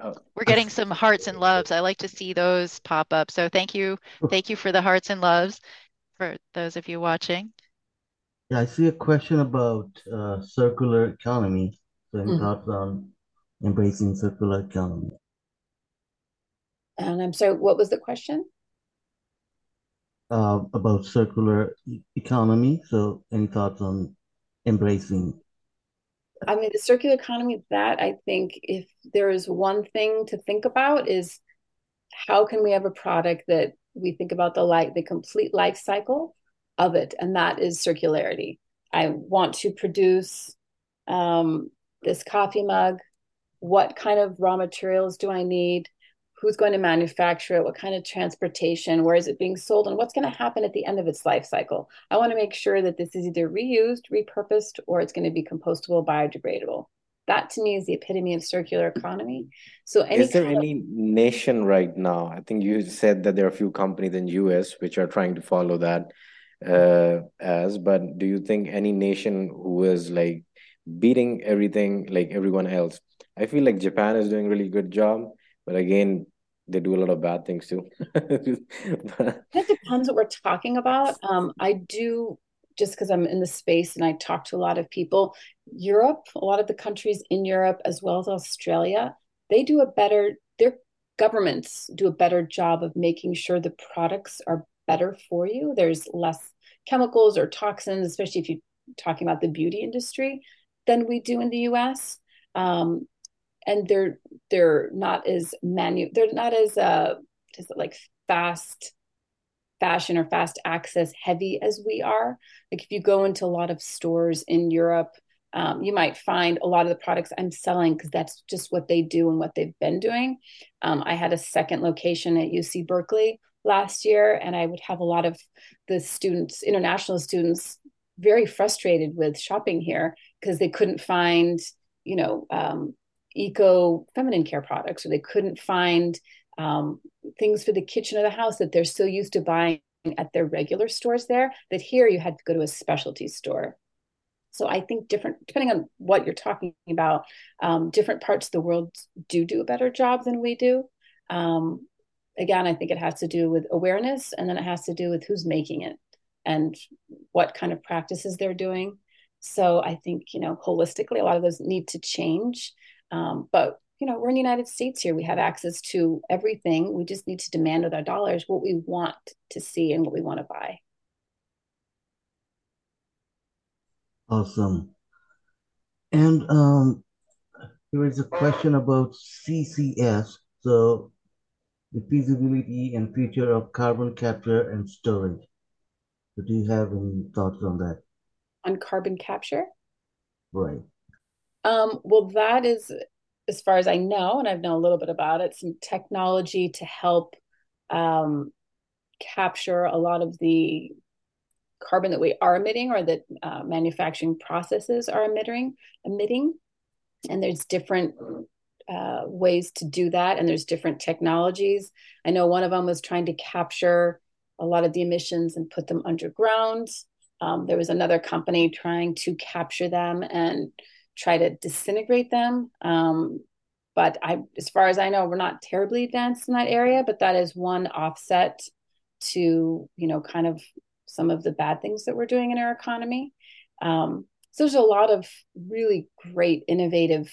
Oh, we're getting some hearts and loves. I like to see those pop up. So thank you. Thank you for the hearts and loves for those of you watching. Yeah, I see a question about uh, circular economy. So any Mhm. thoughts on embracing circular economy? and I'm sorry, what was the question? Uh, about circular economy. So any thoughts on embracing? I mean, the circular economy, that I think if there is one thing to think about is how can we have a product that we think about the life, the complete life cycle of it, and that is circularity. I want to produce um, this coffee mug. What kind of raw materials do I need? Who's going to manufacture it? What kind of transportation? Where is it being sold? And what's going to happen at the end of its life cycle? I want to make sure that this is either reused, repurposed, or it's going to be compostable, biodegradable. That to me is the epitome of circular economy. So any Is there kind of- any nation right now? I think you said that there are a few companies in US which are trying to follow that uh as, but do you think any nation who is like beating everything like everyone else? I feel like Japan is doing a really good job, but again, they do a lot of bad things too. It depends what we're talking about. Um, I do just because I'm in the space and I talk to a lot of people. Europe, a lot of the countries in Europe, as well as Australia, they do a better. Their governments do a better job of making sure the products are better for you. There's less chemicals or toxins, especially if you're talking about the beauty industry, than we do in the U.S. Um, and they're they're not as manu they're not as uh just like fast fashion or fast access heavy as we are? Like if you go into a lot of stores in europe um, you might find a lot of the products i'm selling because that's just what they do and what they've been doing. Um, i had a second location at uc berkeley last year and i would have a lot of the students international students very frustrated with shopping here because they couldn't find you know um, eco feminine care products or they couldn't find um, things for the kitchen or the house that they're so used to buying at their regular stores there that here you had to go to a specialty store. So i think different depending on what you're talking about um, different parts of the world do do a better job than we do. Um, again i think it has to do with awareness and then it has to do with who's making it and what kind of practices they're doing. So i think you know holistically a lot of those need to change um, but you know, we're in the United States here. We have access to everything. We just need to demand with our dollars what we want to see and what we want to buy. Awesome. And um, there is a question about CCS. So the feasibility and future of carbon capture and storage. So do you have any thoughts on that? On carbon capture? Right. Um, well, that is, as far as I know, and I've known a little bit about it, some technology to help um, capture a lot of the carbon that we are emitting or that uh, manufacturing processes are emitting emitting. And there's different uh, ways to do that and there's different technologies. I know one of them was trying to capture a lot of the emissions and put them underground. Um, there was another company trying to capture them and try to disintegrate them um, but I, as far as i know we're not terribly advanced in that area but that is one offset to you know kind of some of the bad things that we're doing in our economy. Um, so there's a lot of really great innovative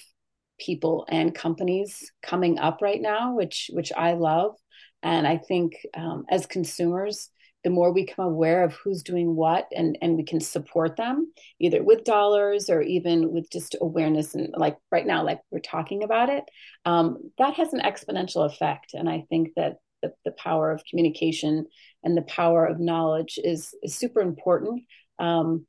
people and companies coming up right now, which which I love. And I think um, as consumers, the more we become aware of who's doing what and, and we can support them either with dollars or even with just awareness and like right now like we're talking about it um, that has an exponential effect. And i think that the, the power of communication and the power of knowledge is, is super important. Um,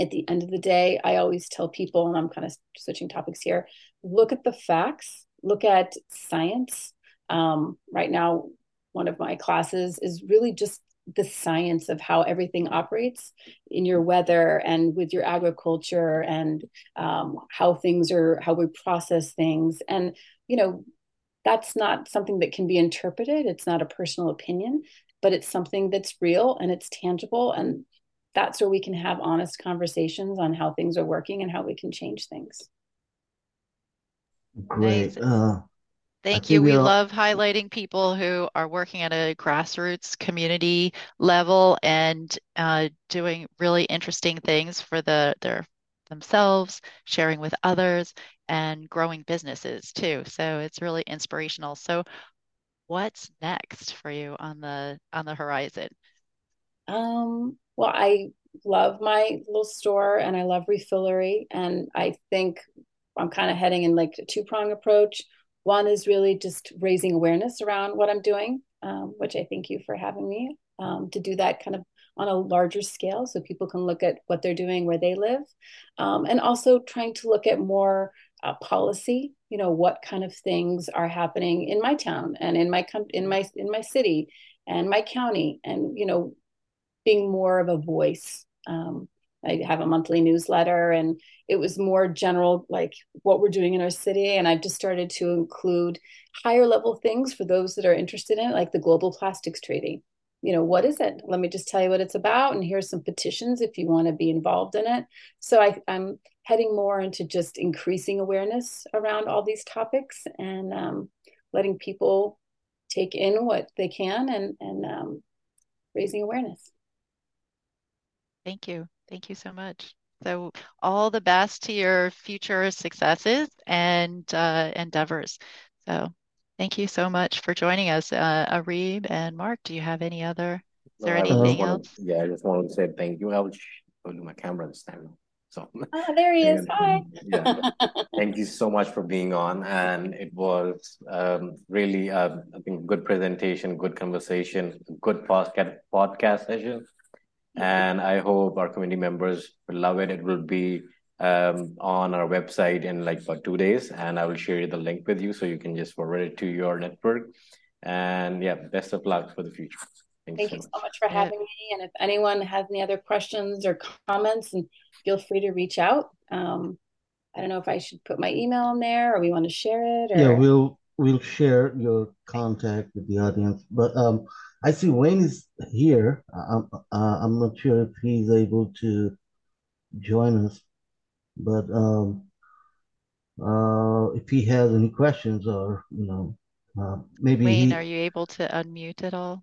at the end of the day i always tell people and i'm kind of switching topics here look at the facts look at science. Um, right now one of my classes is really just the science of how everything operates in your weather and with your agriculture and um, how things are how we process things. And you know that's not something that can be interpreted. It's not a personal opinion but it's something that's real and it's tangible. And that's where we can have honest conversations on how things are working and how we can change things. Great. Uh, Thank you. We love highlighting people who are working at a grassroots community level and uh, doing really interesting things for the their themselves, sharing with others, and growing businesses too. So it's really inspirational. So, what's next for you on the on the horizon? Um, well, I love my little store and I love refillery, and I think I'm kind of heading in like a two prong approach one is really just raising awareness around what I'm doing, um, which I thank you for having me um, to do that kind of on a larger scale so people can look at what they're doing where they live. Um, and also trying to look at more uh, policy, you know, what kind of things are happening in my town and in my com- in my in my city and my county and you know being more of a voice um, I have a monthly newsletter and it was more general, like what we're doing in our city. And I've just started to include higher level things for those that are interested in it, like the Global Plastics Treaty. You know, what is it? Let me just tell you what it's about. And here's some petitions if you want to be involved in it. So I, am heading more into just increasing awareness around all these topics and um, letting people take in what they can and, and um, raising awareness. Thank you. Thank you so much. So all the best to your future successes and uh, endeavors. So thank you so much for joining us, uh, Arib and Mark. Do you have any other? Is there anything else? yeah, I just wanted to say thank you. I'll go to my camera this time. So oh, there he is. Hi. Yeah, thank you so much for being on, and it was um, really, uh, I think, good presentation, good conversation, good podcast podcast session and I hope our community members will love it. It will be um, on our website in like about two days, and I will share the link with you so you can just forward it to your network. And yeah, best of luck for the future. Thank, Thank you so much. much for having me. And if anyone has any other questions or comments, and feel free to reach out. Um, I don't know if I should put my email in there or we want to share it. Or... Yeah, we'll we'll share your contact with the audience. But um, I see Wayne is here. I'm uh, I'm not sure if he's able to join us, but um, uh, if he has any questions or you know, uh, maybe Wayne, he... are you able to unmute at all?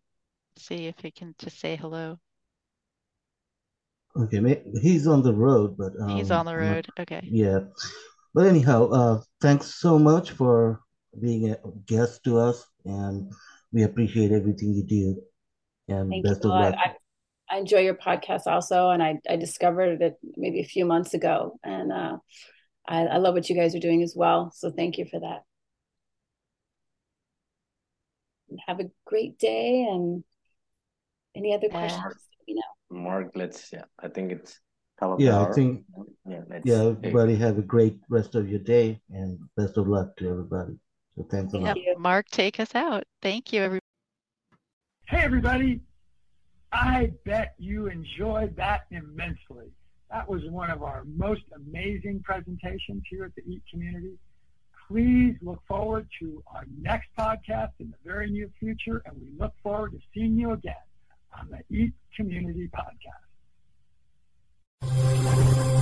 See if he can just say hello. Okay, he's on the road, but um, he's on the road. Okay. Yeah, but anyhow, uh, thanks so much for being a guest to us and we appreciate everything you do. And Thank best you of luck. I, I, enjoy your podcast also, and I, I discovered it maybe a few months ago, and uh, I, I love what you guys are doing as well. So thank you for that. Have a great day, and any other questions? Mark, you know, Mark, let's yeah, I think it's yeah, I think yeah, yeah, everybody have a great rest of your day, and best of luck to everybody. So thanks a lot. Yep. Mark, take us out. Thank you, everybody. Hey, everybody. I bet you enjoyed that immensely. That was one of our most amazing presentations here at the EAT community. Please look forward to our next podcast in the very near future, and we look forward to seeing you again on the EAT Community Podcast.